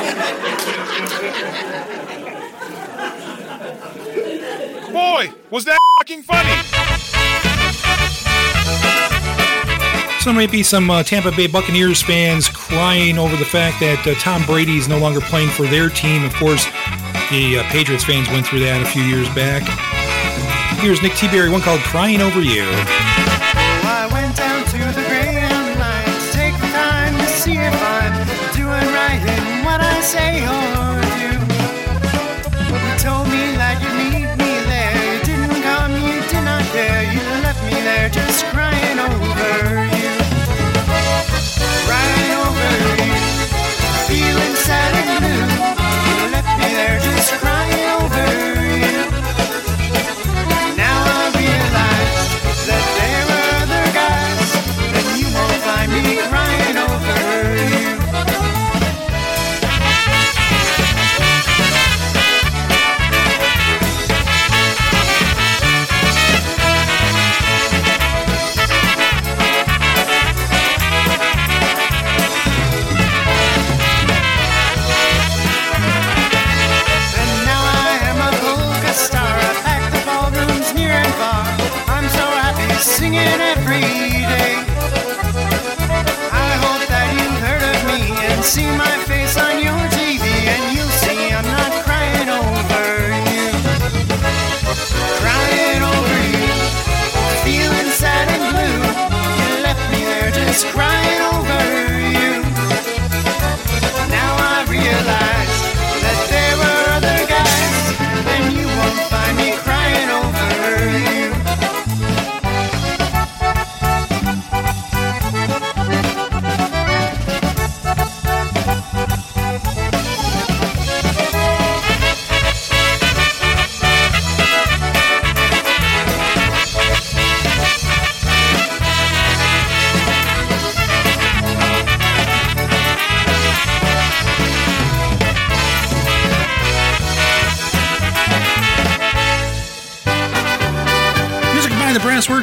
Speaker 18: Boy, was that fucking funny!
Speaker 2: So there might be some uh, Tampa Bay Buccaneers fans crying over the fact that uh, Tom Brady is no longer playing for their team. Of course, the uh, Patriots fans went through that a few years back. Here's Nick T-Berry, one called Crying Over You.
Speaker 19: Seen my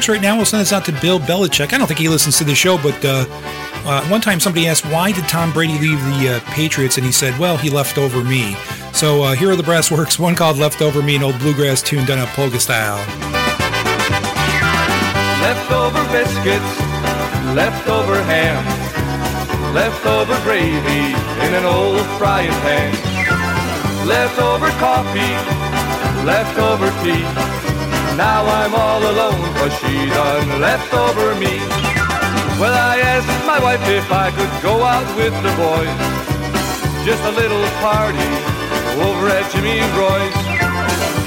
Speaker 2: right now. We'll send this out to Bill Belichick. I don't think he listens to the show, but uh, uh, one time somebody asked, why did Tom Brady leave the uh, Patriots? And he said, well, he left over me. So uh, here are the Brass Works, one called Left Over Me, an old bluegrass tune done up polka style.
Speaker 3: Leftover biscuits, leftover ham, leftover gravy in an old frying pan, leftover coffee, leftover tea. Now I'm all alone cause she done left over me. Well, I asked my wife if I could go out with the boys. Just a little party over at Jimmy Roy's.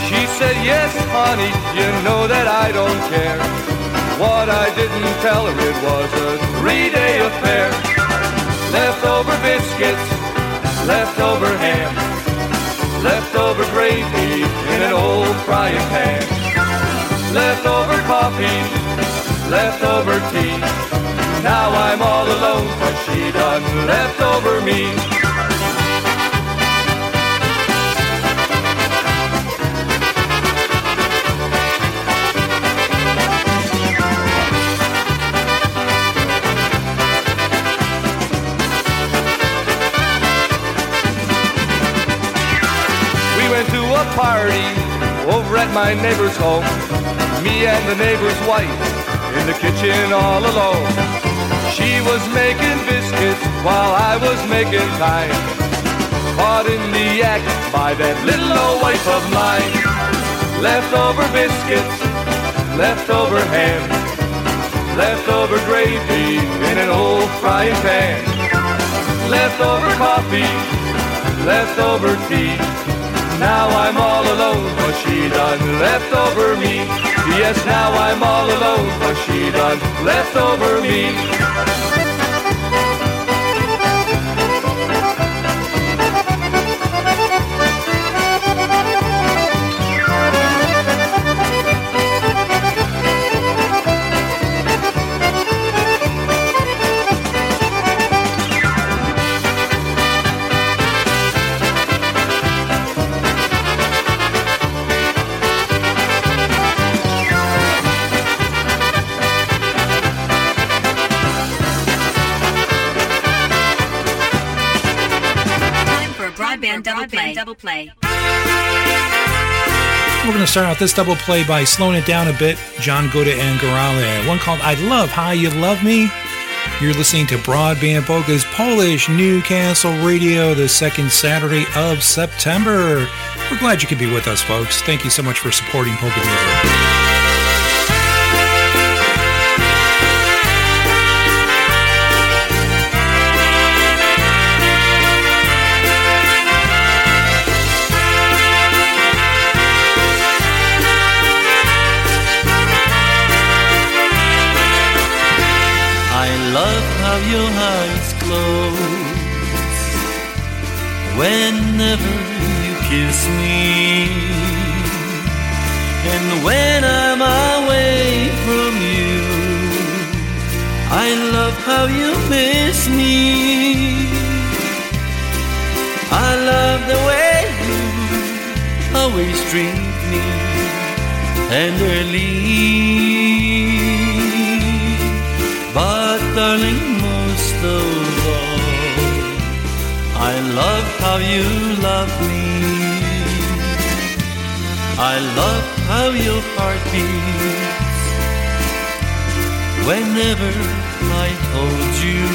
Speaker 3: She said, yes, honey, you know that I don't care. What I didn't tell her it was a three-day affair. Leftover biscuits, leftover ham, leftover gravy in an old frying pan. Leftover coffee, leftover tea. Now I'm all alone, cause she done left over me. We went to a party over at my neighbor's home. Me and the neighbor's wife in the kitchen all alone. She was making biscuits while I was making time. Caught in the act by that little old wife of mine. Leftover biscuits, leftover ham, leftover gravy in an old frying pan. Leftover coffee, leftover tea. Now I'm all alone, cause she done left over me. Yes, now I'm all alone, cause she done left over me.
Speaker 2: Start out this double play by slowing it down a bit. John Gora and Gorale. One called I Love How You Love Me. You're listening to Broadband Polka's Polish Newcastle Radio, the second Saturday of September. We're glad you could be with us, folks. Thank you so much for supporting polka music.
Speaker 1: Your eyes close whenever you kiss me. And when I'm away from you, I love how you miss me. I love the way you always treat me tenderly. But darling, of all, I love how you love me. I love how your heart beats whenever I hold you.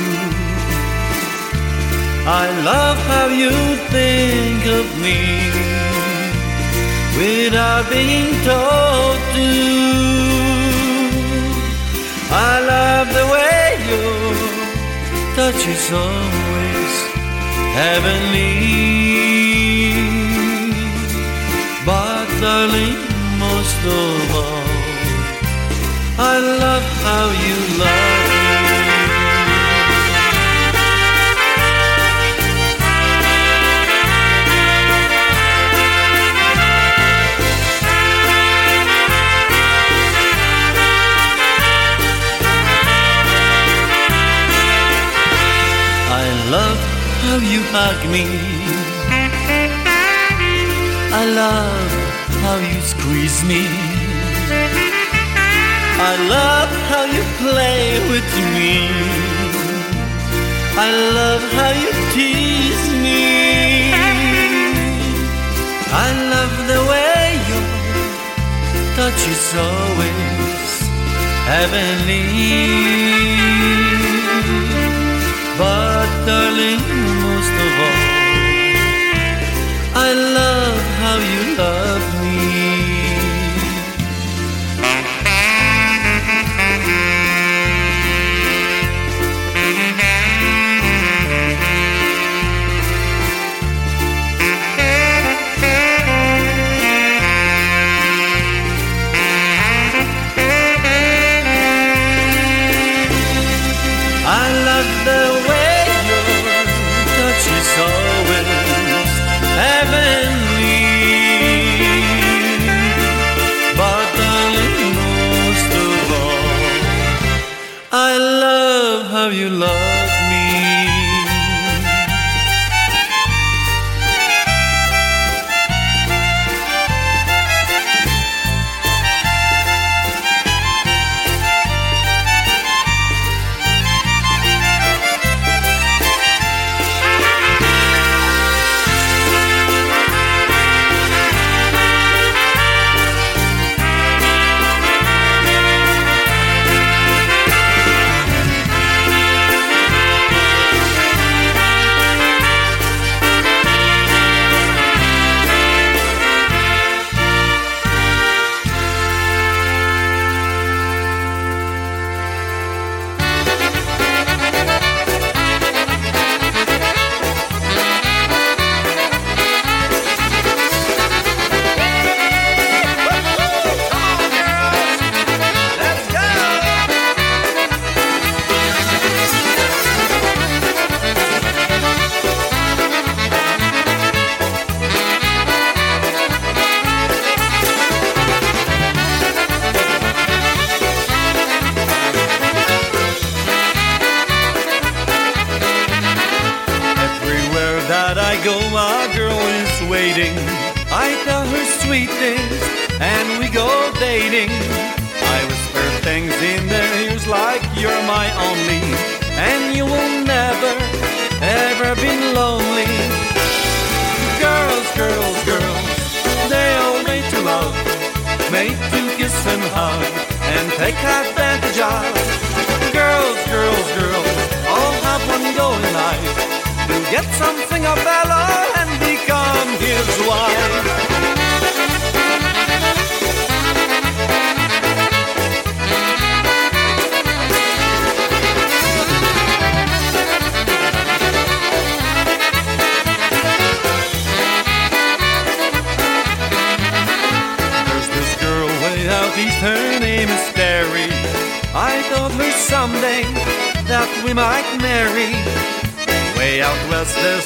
Speaker 1: I love how you think of me without being told to. I love the touch is always heavenly. But darling, most of all, I love how you love how you hug me. I love how you squeeze me. I love how you play with me. I love how you tease me. I love the way your touch is always heavenly. But darling, I love how you love me.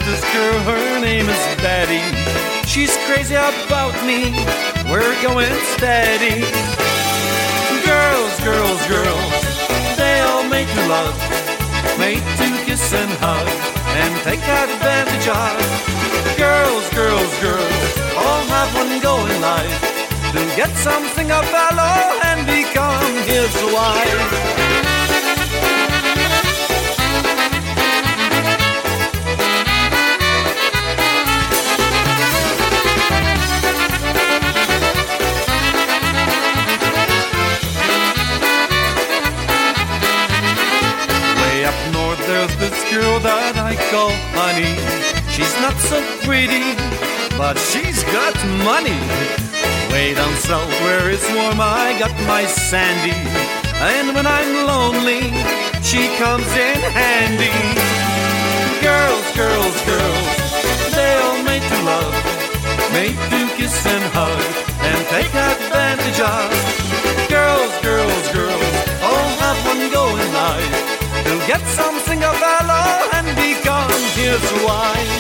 Speaker 1: This girl, her name is Betty. She's crazy about me, we're going steady. Girls, girls, girls, they all made to love, made to kiss and hug, and take advantage of. Girls, girls, girls, all have one goal in life, to get something of valor and become his wife. Not so pretty, but she's got money. Way down south where it's warm, I got my Sandy. And when I'm lonely, she comes in handy. Girls, girls, girls, they all made to love, made to kiss and hug, and take advantage of. Girls, girls, girls, all have one goal in life, to get some Cinderella and become his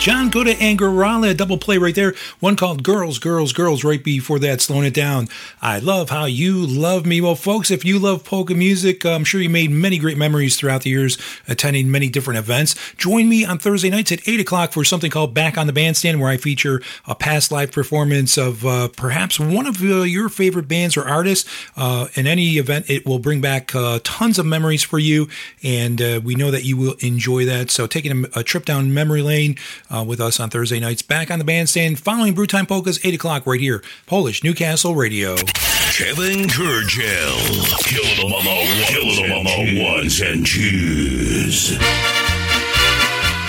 Speaker 2: John Gora and Gorale, double play right there. One called Girls, Girls, Girls, right before that, slowing it down. I love how you love me. Well, folks, if you love polka music, I'm sure you made many great memories throughout the years attending many different events. Join me on Thursday nights at 8 o'clock for something called Back on the Bandstand, where I feature a past live performance of uh, perhaps one of uh, your favorite bands or artists. Uh, in any event, it will bring back uh, tons of memories for you, and uh, we know that you will enjoy that. So, taking a, a trip down memory lane uh, with us on Thursday nights. Back on the bandstand following Brewtime Polkas, 8 o'clock right here. Polish Newcastle Radio.
Speaker 22: Kevin Kurdziel. Kill them on the, kill them on the ones and twos.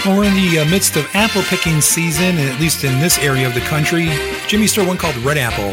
Speaker 2: Well, we're in the uh, midst of apple picking season, at least in this area of the country. Jimmy Sturr one called Red Apple.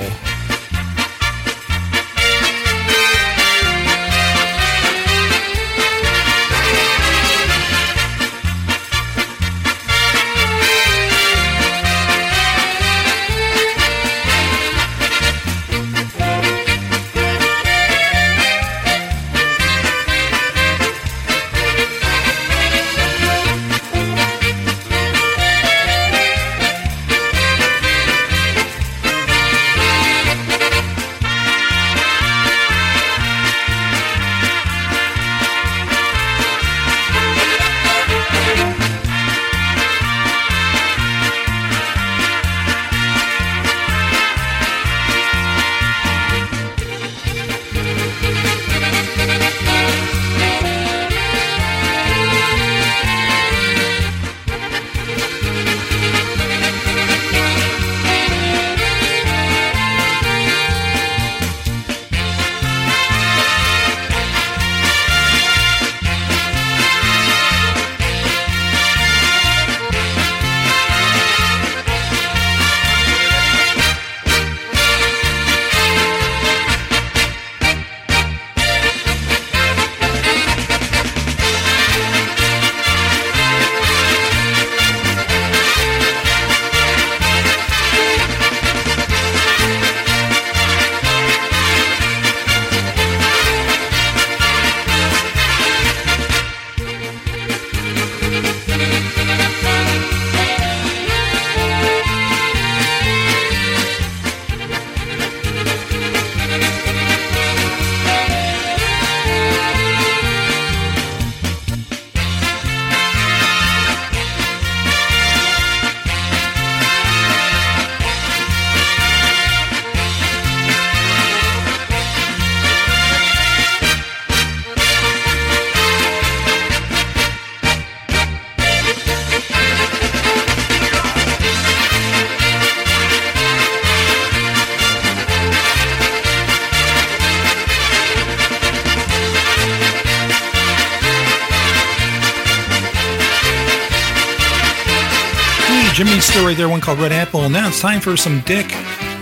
Speaker 2: Called Red Apple. And Now it's time for some Dick.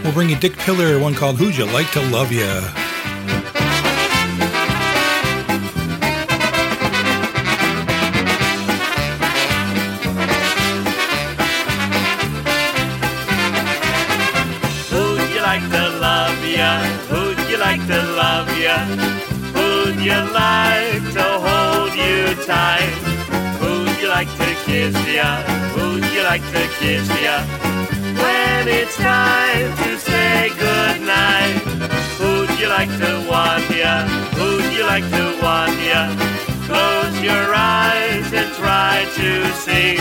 Speaker 2: We'll bring you Dick Pillar, one called Who'd You Like to Love Ya?
Speaker 24: Like to love you like to love ya? Who'd you like to hold you tight? Kiss ya? Who'd you like to kiss ya? When it's time to say goodnight, who'd you like to want ya? Who'd you like to want ya? Close your eyes and try to see.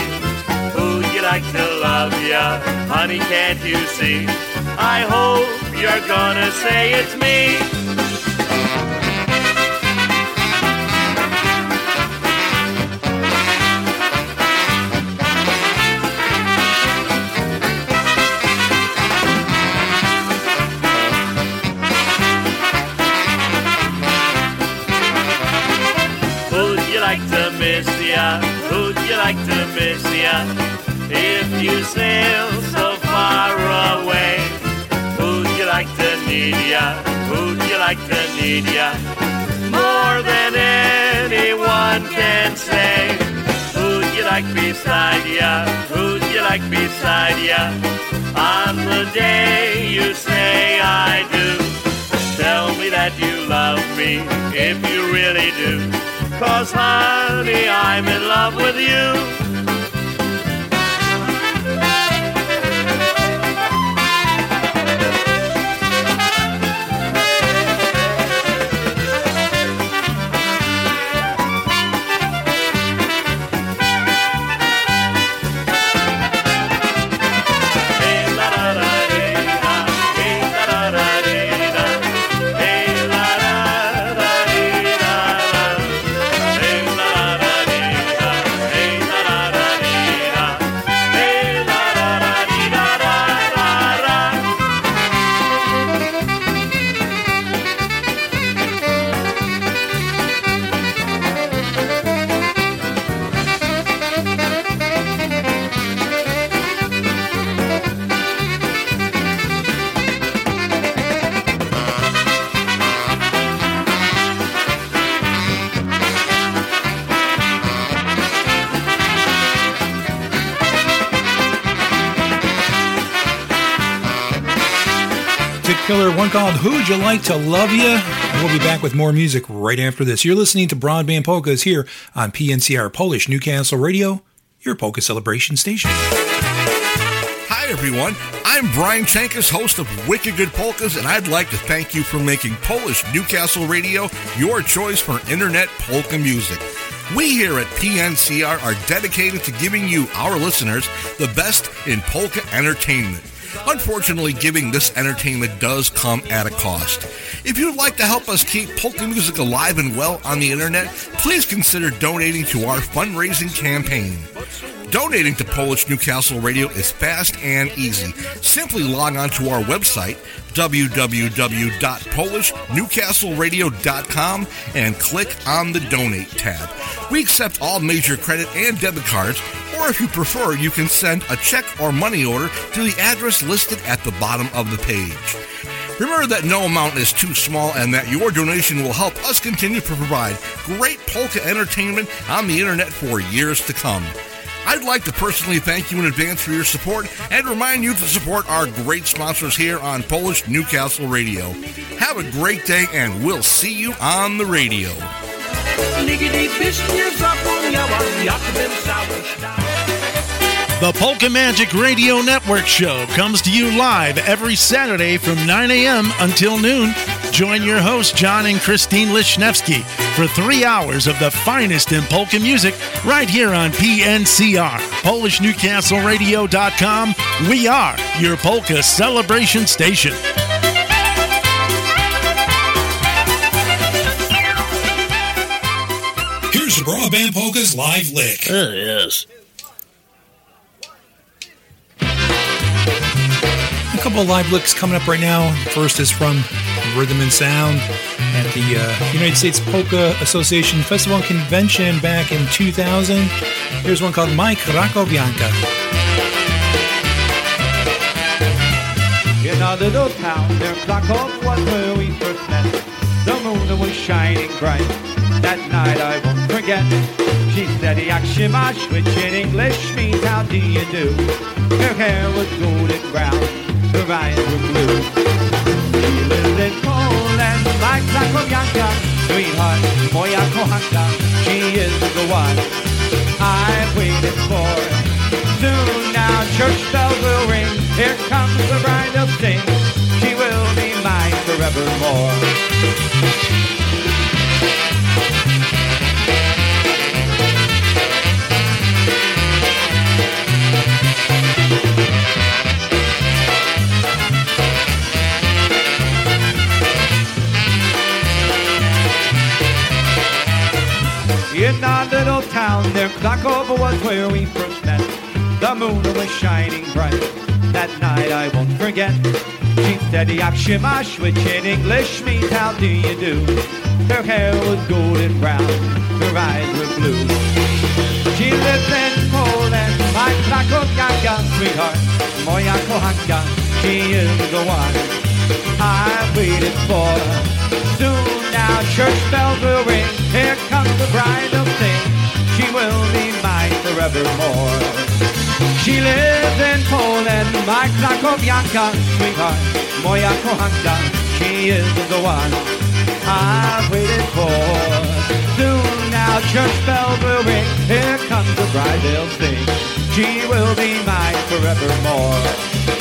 Speaker 24: Who'd you like to love ya? Honey, can't you see? I hope you're gonna say it's me. Like to miss ya? If you sail so far away, who'd you like to need ya? Who'd you like to need ya? More than anyone can say. Who'd you like beside ya? Who'd you like beside ya? On the day you say I do, tell me that you love me if you really do. Cause honey, I'm in love with you.
Speaker 2: Called Who'd You Like to Love You? We'll be back with more music right after this. You're listening to Broadband Polkas here on PNCR Polish Newcastle Radio, your polka celebration station.
Speaker 25: Hi, everyone. I'm Brian Chankus, host of Wicked Good Polkas, and I'd like to thank you for making Polish Newcastle Radio your choice for internet polka music. We here at PNCR are dedicated to giving you, our listeners, the best in polka entertainment. Unfortunately, giving this entertainment does come at a cost. If you'd like to help us keep polka music alive and well on the internet, please consider donating to our fundraising campaign. Donating to Polish Newcastle Radio is fast and easy. Simply log on to our website, www.polishnewcastleradio.com, and click on the Donate tab. We accept all major credit and debit cards, or if you prefer, you can send a check or money order to the address listed at the bottom of the page. Remember that no amount is too small and that your donation will help us continue to provide great polka entertainment on the internet for years to come. I'd like to personally thank you in advance for your support and remind you to support our great sponsors here on Polish Newcastle Radio. Have a great day and we'll see you on the radio.
Speaker 26: The Polka Magic Radio Network Show comes to you live every Saturday from 9 a.m. until noon. Join your hosts, John and Christine Lishnevsky, for three hours of the finest in polka music right here on PNCR, PolishNewcastleRadio.com. We are your polka celebration station.
Speaker 2: Here's the Broadband Polkas live lick.
Speaker 13: Oh, yes.
Speaker 2: A couple of live licks coming up right now. First is from Rhythm and Sound at the uh, United States Polka Association Festival and Convention back in 2000. Here's one called My Krakowianka.
Speaker 27: In our little town near Krakow was where we first met. The moon was shining bright. That night I won't forget. She said, się which in English means how do you do? Her hair was golden brown, eyes were blue. In Poland
Speaker 17: my Krakowianka, sweetheart, kochanka, she is the one I've waited for. Soon now church bells will ring, here comes the bride of sing, she will be mine forevermore. Moon was shining bright. That night I won't forget. She said, Yakshimash, which in English means how do you do? Her hair was golden brown, her eyes were blue. She lives in Poland, my Krakowianka sweetheart, moja kochanka, she is the one I waited for. Soon now church bells will ring, here comes the bride of sing, she will be mine forevermore. She lives in Poland, my Krakowianka, sweetheart, moja kochanka, she is the one I've waited for. Soon now church bells will ring, here comes the bride they'll sing, she will be mine forevermore.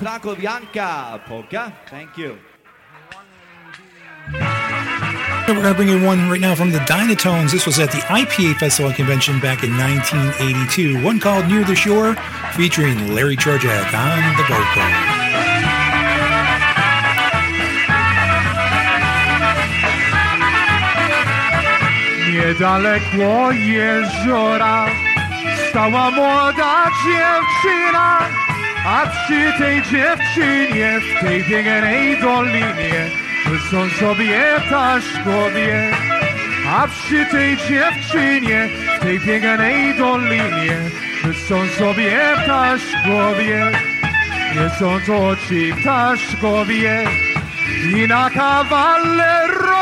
Speaker 17: Called Krakowianka polka. Thank you.
Speaker 2: We're going to bring you one right now from the Dynatones. This was at the IPA Festival Convention back in 1982. One called Near the Shore, featuring Larry Trojak on the vocal.
Speaker 28: Niedaleko jeziora stała młoda dziewczyna, a przy tej dziewczynie w tej pięknej dolinie są sobie ptaszkowie. A przy tej dziewczynie w tej pięknej dolinie są sobie ptaszkowie. Nie są to ci ptaszkowie i na kawalerowie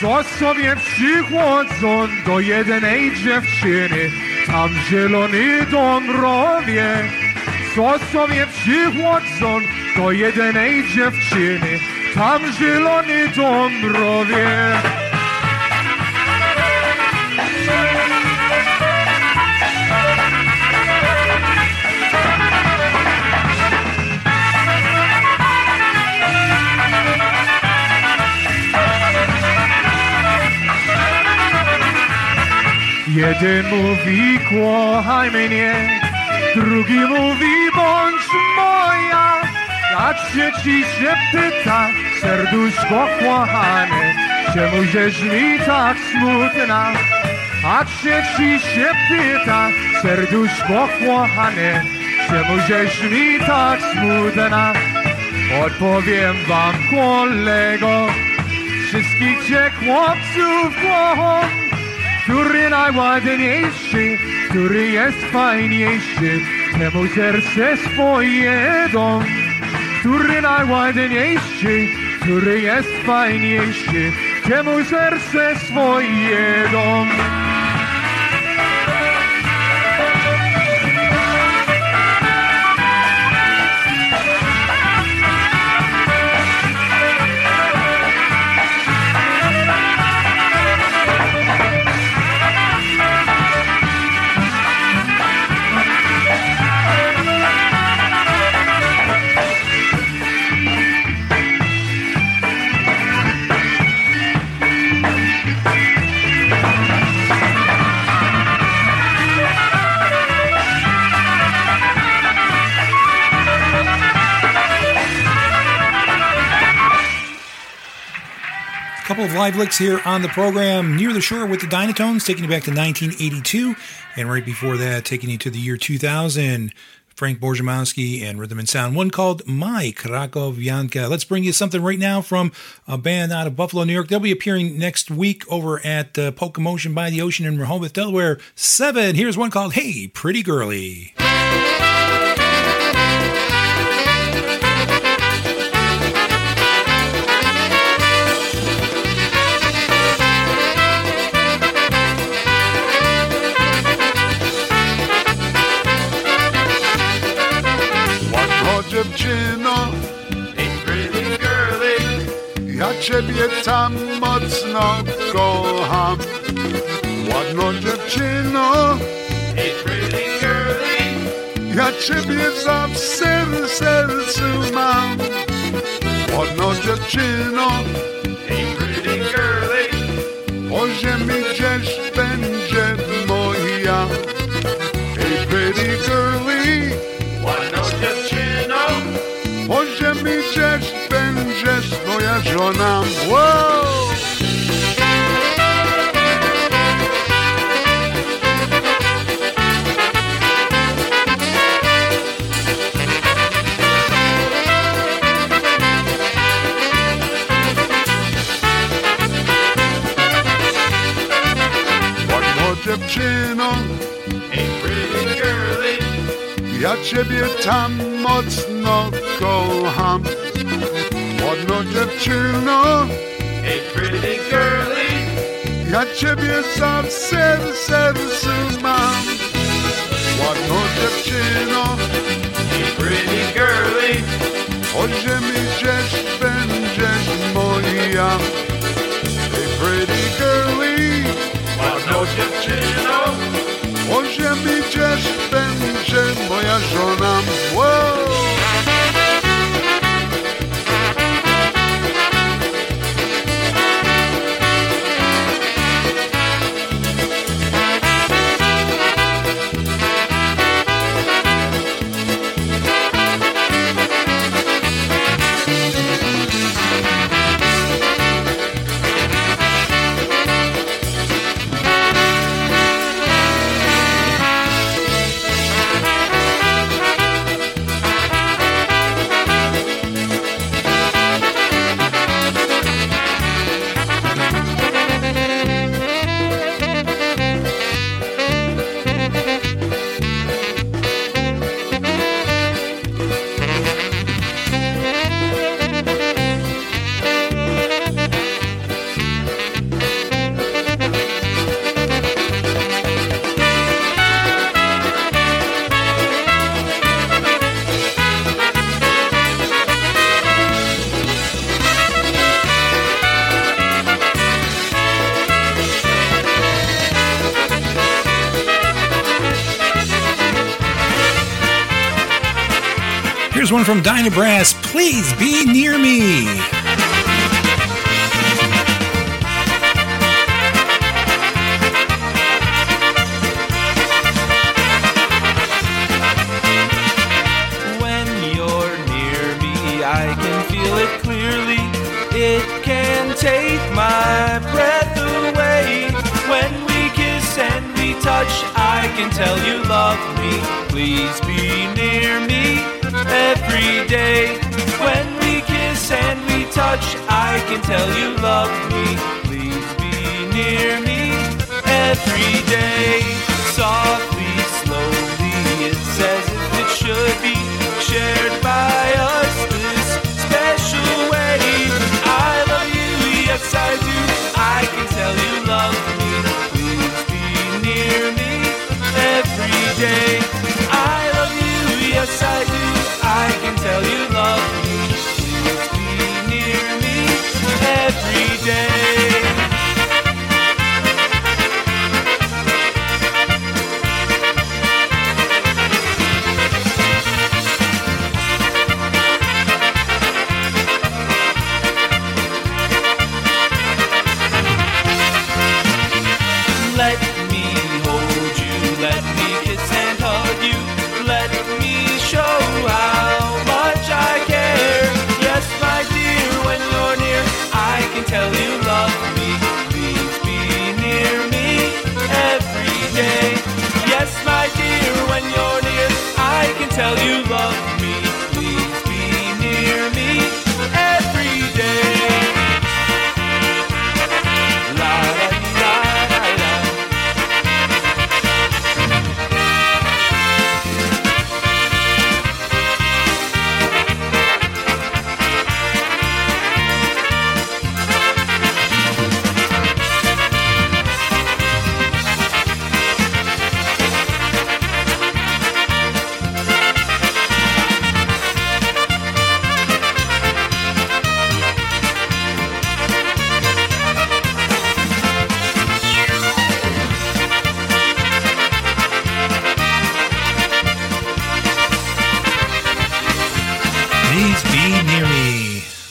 Speaker 28: co sobie przychodzą do jednej dziewczyny, tam zielony dom robię. Co sobie przychodzą do jednej dziewczyny, tam zielony dom robię. Jeden mówi kochaj mnie, drugi mówi moja, a trzeci się pyta, serduszko kochane, czemu żeś mi tak smutna? A trzeci się pyta, serduszko kochane, czemu żeś mi tak smutna? Odpowiem wam kolego, wszystkich cię chłopców kocham, który najładniejszy, który jest fajniejszy, temu serce swoje dom. Który najładniejszy, który jest fajniejszy, temu serce swoje dom.
Speaker 2: Couple of live licks here on the program. Near the Shore with the Dynatones, taking you back to 1982. And right before that, taking you to the year 2000. Frank Borzymowski and Rhythm and Sound, one called My Krakowianka. Let's bring you something right now from a band out of Buffalo, New York. They'll be appearing next week over at uh, Polka Motion by the Ocean in Rehoboth, Delaware. Seven. Here's one called Hey Pretty Girlie.
Speaker 1: Ja ciebie tam mocno kocham Ładno dziewczyno
Speaker 29: Hey pretty girly
Speaker 1: Ja ciebie za w sercu mam. Ładno dziewczyno wow! Ładno dziewczyno
Speaker 29: pretty
Speaker 1: Ja ciebie tam mocno kocham
Speaker 29: Hey pretty girly
Speaker 1: Ja ciebie za w ser- sercu mam Ładno dziewczyno
Speaker 29: Hey pretty girly
Speaker 1: O ziemi gdzieś będziesz moja. Hey pretty girlie.
Speaker 29: Ładno dziewczyno
Speaker 1: O ziemi gdzieś będzie moja żona. Wow!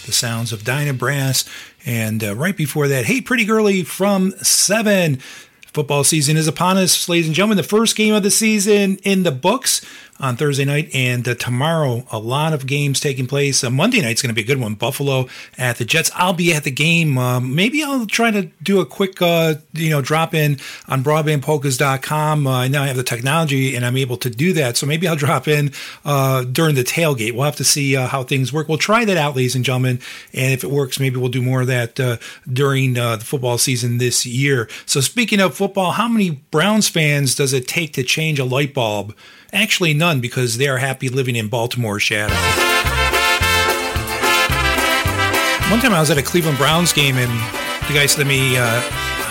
Speaker 2: The sounds of Dinah Brass. And uh, right before that, Hey Pretty Girly from Seven. Football season is upon us, ladies and gentlemen. The first game of the season in the books on Thursday night, and uh, tomorrow a lot of games taking place. Uh, Monday night's going to be a good one. Buffalo at the Jets. I'll be at the game. Um, maybe I'll try to do a quick, uh, you know, drop in on broadbandpolkas.com. Uh, now I have the technology and I'm able to do that, so maybe I'll drop in uh, during the tailgate. We'll have to see uh, how things work. We'll try that out, ladies and gentlemen, and if it works, maybe we'll do more of that uh, during uh, the football season this year. So speaking of football, how many Browns fans does it take to change a light bulb? Actually, none, because they are happy living in Baltimore shadow. One time I was at a Cleveland Browns game and the guy said to me, uh,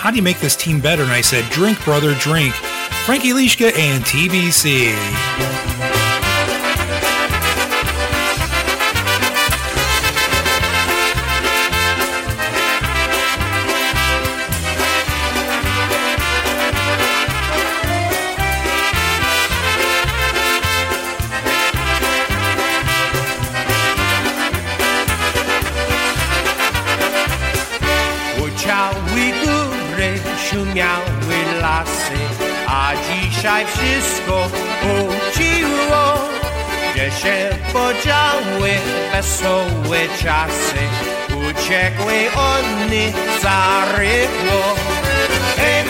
Speaker 2: How do you make this team better? And I said, Drink, brother, drink. Frankie Liszka and TBC.
Speaker 1: Wszystko uciło. Gdzie się podziały wesołe czasy, uciekły one za rybło. Hej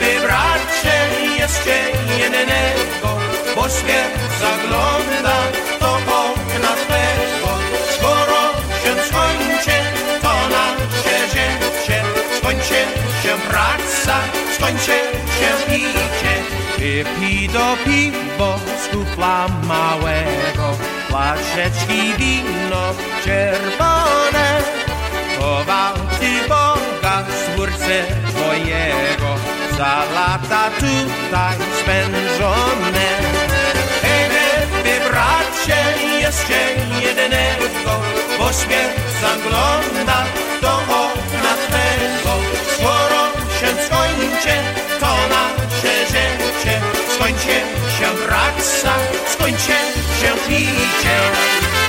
Speaker 1: wy bracie, jeszcze jednego, bo świat zagląda do okna twego. Skoro się skończy, to nasze życie, skończy się praca, skończy się idzie. Wypij do piwo z kufla małego, flaszeczki wino czerwone. Chował ty Boga z wórce twojego, za lata tutaj spędzone. Hej, bracie, jeszcze jednego, bo śmierć zagląda do okna twego. Skoro się skończy, to nasze życie, Skończcie się wraca. skończcie się picie.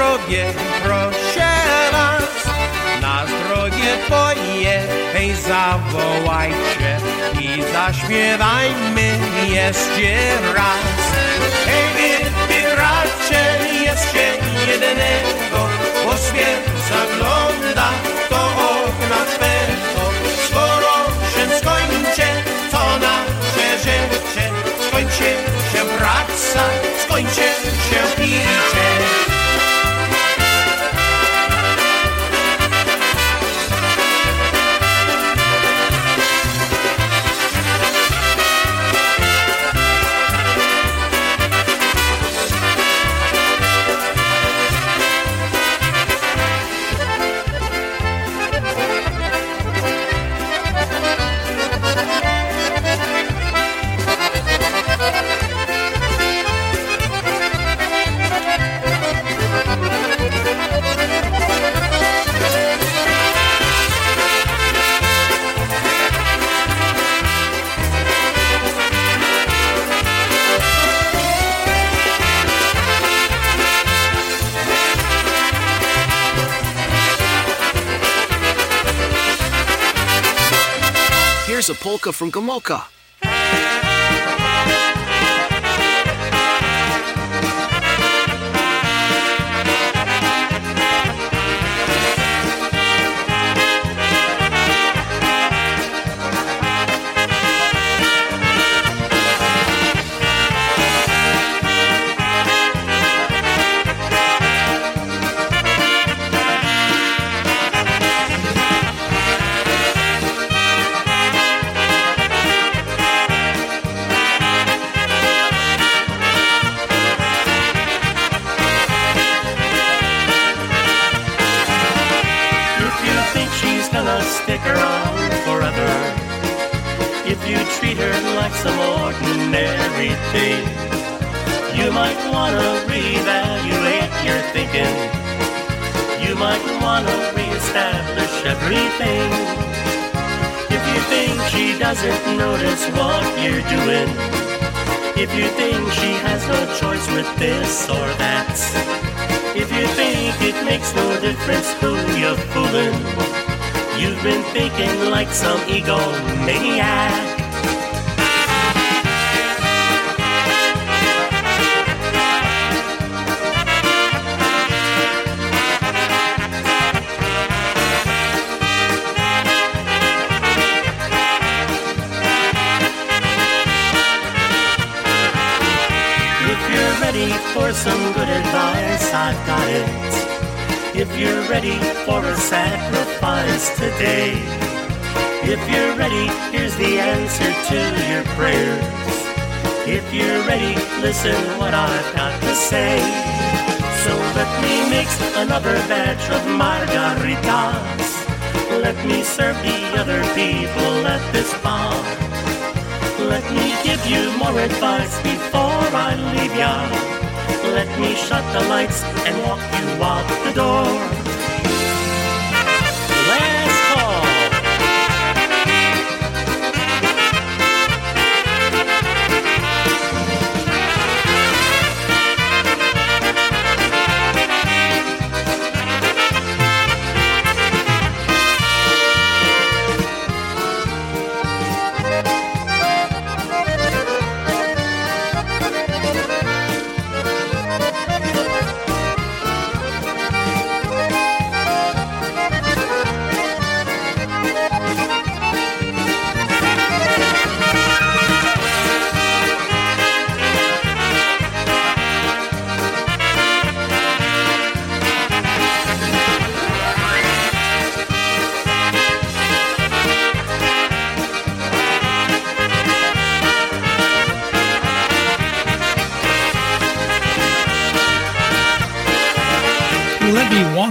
Speaker 1: Zdrowie proszę was. Na zdrowie twoje hej zawołajcie i zaśpiewajmy jeszcze raz. Hej wy, wy bracie, jeszcze jednego, bo świat zagląda do okna twego. Skoro się skończy, to nasze życie, skończy się praca, skończy się picie.
Speaker 23: From Gomulka.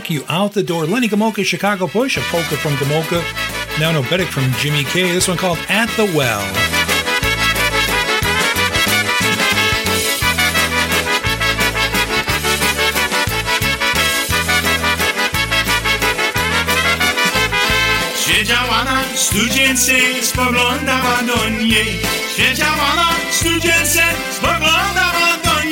Speaker 30: You out the door.
Speaker 2: Lenny Gomulka, Chicago Push, a polka from Gomulka. Now Nobetic from Jimmy K. This one called At the Well.
Speaker 9: Siedziała na studzience, spoglądała do niej. Siedziała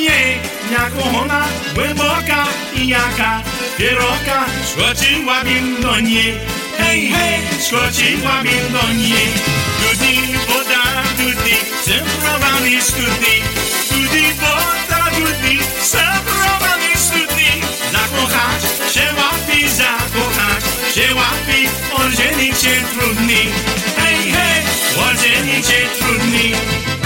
Speaker 9: niej. Jak ona głęboka i jaka wieroka, skoczyłabym do niej. Hej, hej, skoczyłabym do niej. Tudy, woda, tudy, zemrowany study. Tudy, woda, tudy, zemrowany study. Zakochać się łapi, zakochać się łapi, ożenić się trudny. Hej, hej, ożenić się trudny.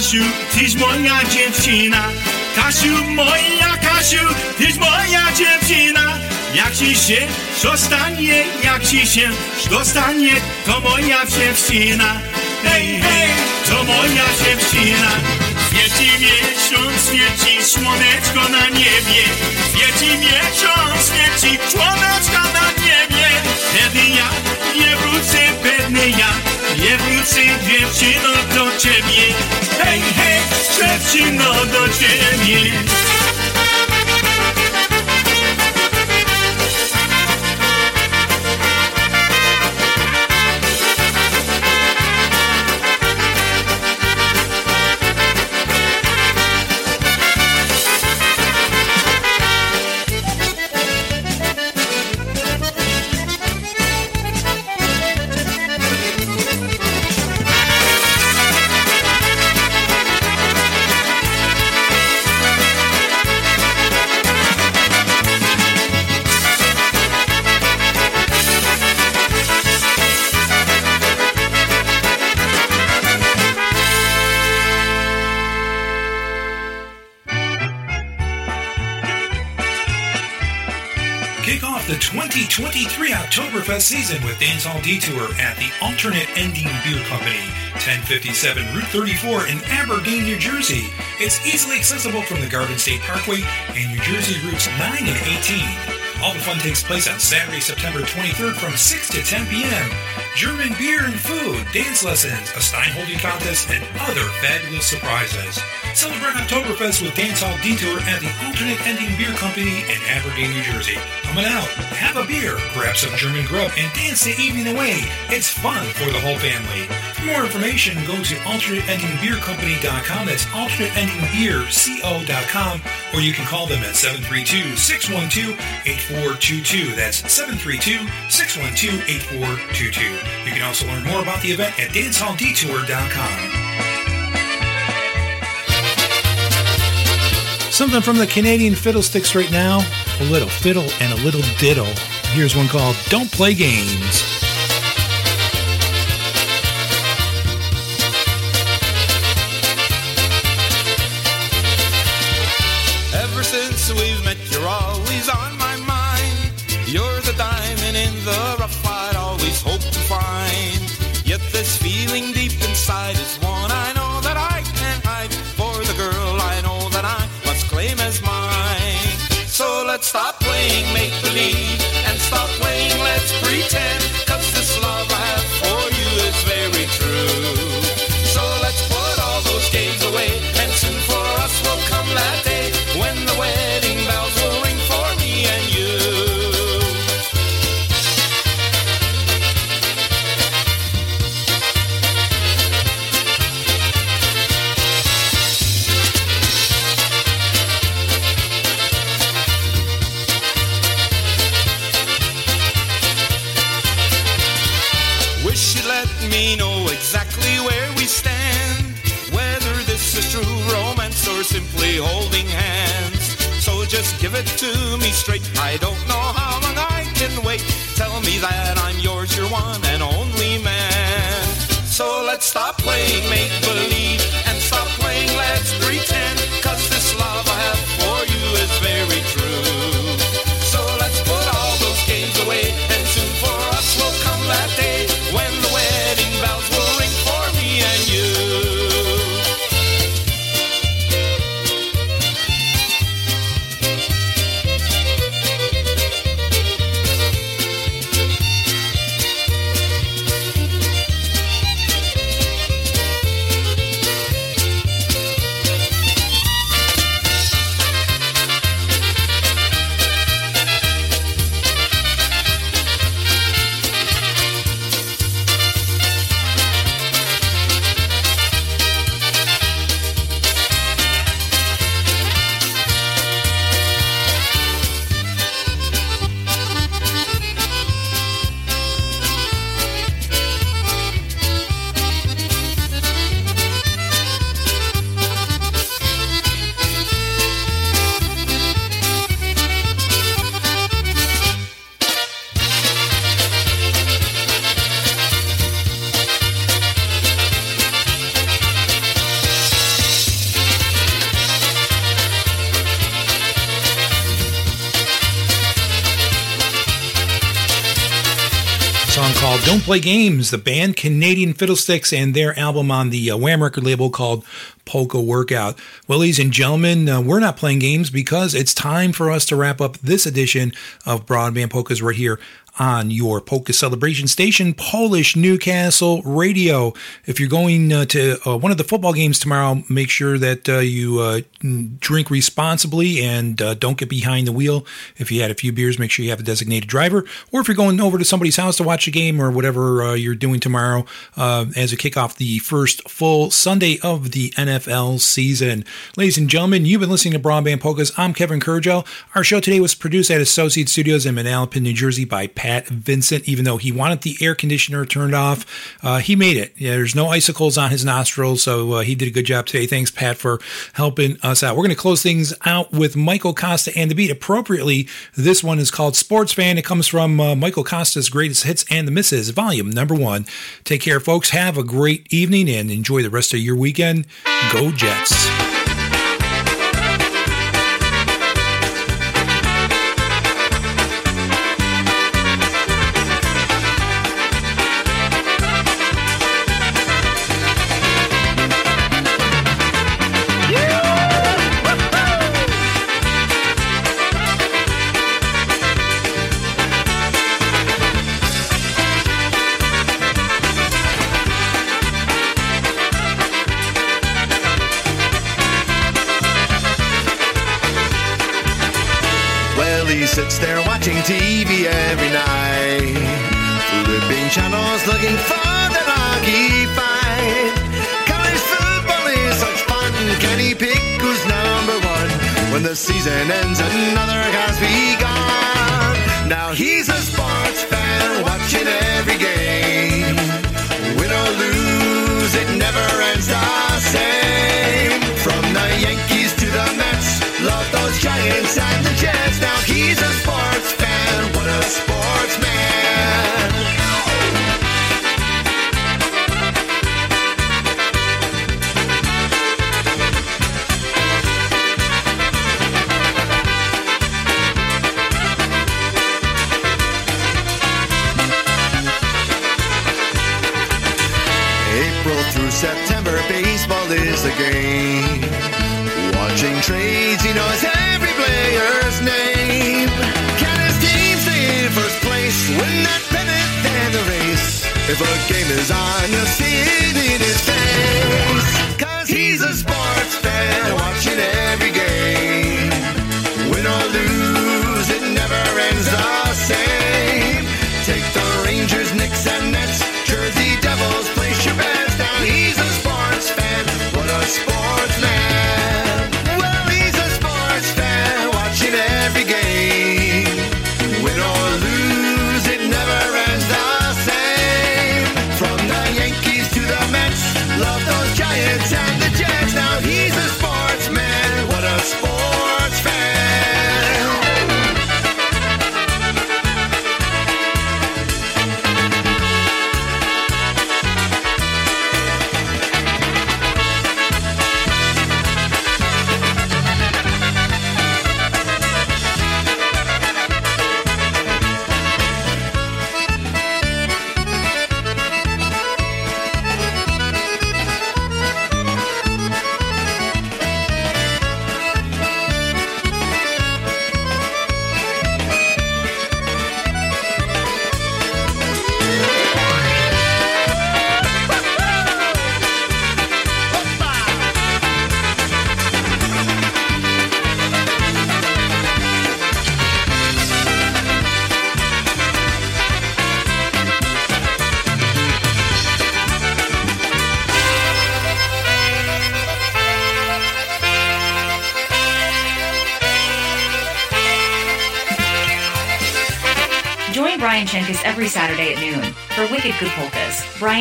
Speaker 9: Kasiu, tyś moja dziewczyna. Kasiu, moja Kasiu, tyś moja dziewczyna. Jak ci się dostanie, jak ci się dostanie, to moja dziewczyna. Hej, hej, to moja dziewczyna. Świeci miesiąc, świeci słoneczko na niebie. Świeci miesiąc, świeci słoneczko na niebie. Wtedy ja nie wrócę, pewny ja nie wrócę, dziewczyno, do ciebie. Hej, hej, dziewczyno, do ciebie.
Speaker 2: Oktoberfest season with Dancehall Detour at the Alternate Ending Beer Company, 1057 Route 34 in Aberdeen, New Jersey. It's easily accessible from the Garden State Parkway and New Jersey routes 9 and 18. All the fun takes place on Saturday, September 23rd from 6 to 10 p.m. German beer and food, dance lessons, a Stein holding contest, and other fabulous surprises. Celebrate Oktoberfest with Dancehall Detour at the Alternate Ending Beer Company in Aberdeen, New Jersey. Coming out, have a beer, grab some German grub, and dance the evening away. It's fun for the whole family. For more information, go to alternateendingbeercompany.com. That's alternateendingbeerco.com, or you can call them at 732 612 8422. That's 732 612 8422. You can also learn more about the event at dancehalldetour.com. Something from the Canadian Fiddlesticks right now. A little fiddle and a little diddle. Here's one called Don't Play Games.
Speaker 1: Ever since we've met, you're always on my mind. You're the diamond in the rough I'd always hoped to find. Yet this feeling deep inside is one it to Games, the
Speaker 2: band Canadian Fiddlesticks, and their album on the uh, Wham record label called Polka Workout. Well, ladies and gentlemen, uh, we're not playing games because it's time for us to wrap up this edition of Broadband Polkas right here on your polka celebration station, Polish Newcastle Radio. If you're going uh, to uh, one of the football games tomorrow, make sure that uh, you uh, drink responsibly and uh, don't get behind the wheel. If you had a few beers, make sure you have a designated driver. Or if you're going over to somebody's house to watch a game or whatever uh, you're doing tomorrow as a kickoff the first full Sunday of the NFL season. Ladies and gentlemen, you've been listening to Broadband Polkas. I'm Kevin Kurdziel. Our show today was produced at Associate Studios in Manalapan, New Jersey by Pat Vincent, even though he wanted the air conditioner turned off. Uh, he made it. Yeah, there's no icicles on his nostrils, so uh, he did a good job today. Thanks, Pat, for helping us out. We're going to close things out with Michael Costa and the beat. Appropriately, this one is called Sports Fan. It comes from uh, Michael Costa's Greatest Hits and the Misses, volume number one. Take care, folks. Have a great evening and enjoy the rest of your weekend. Go Jets.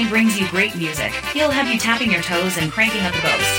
Speaker 31: Brings you great music. He'll have you tapping your toes and cranking up the ghost.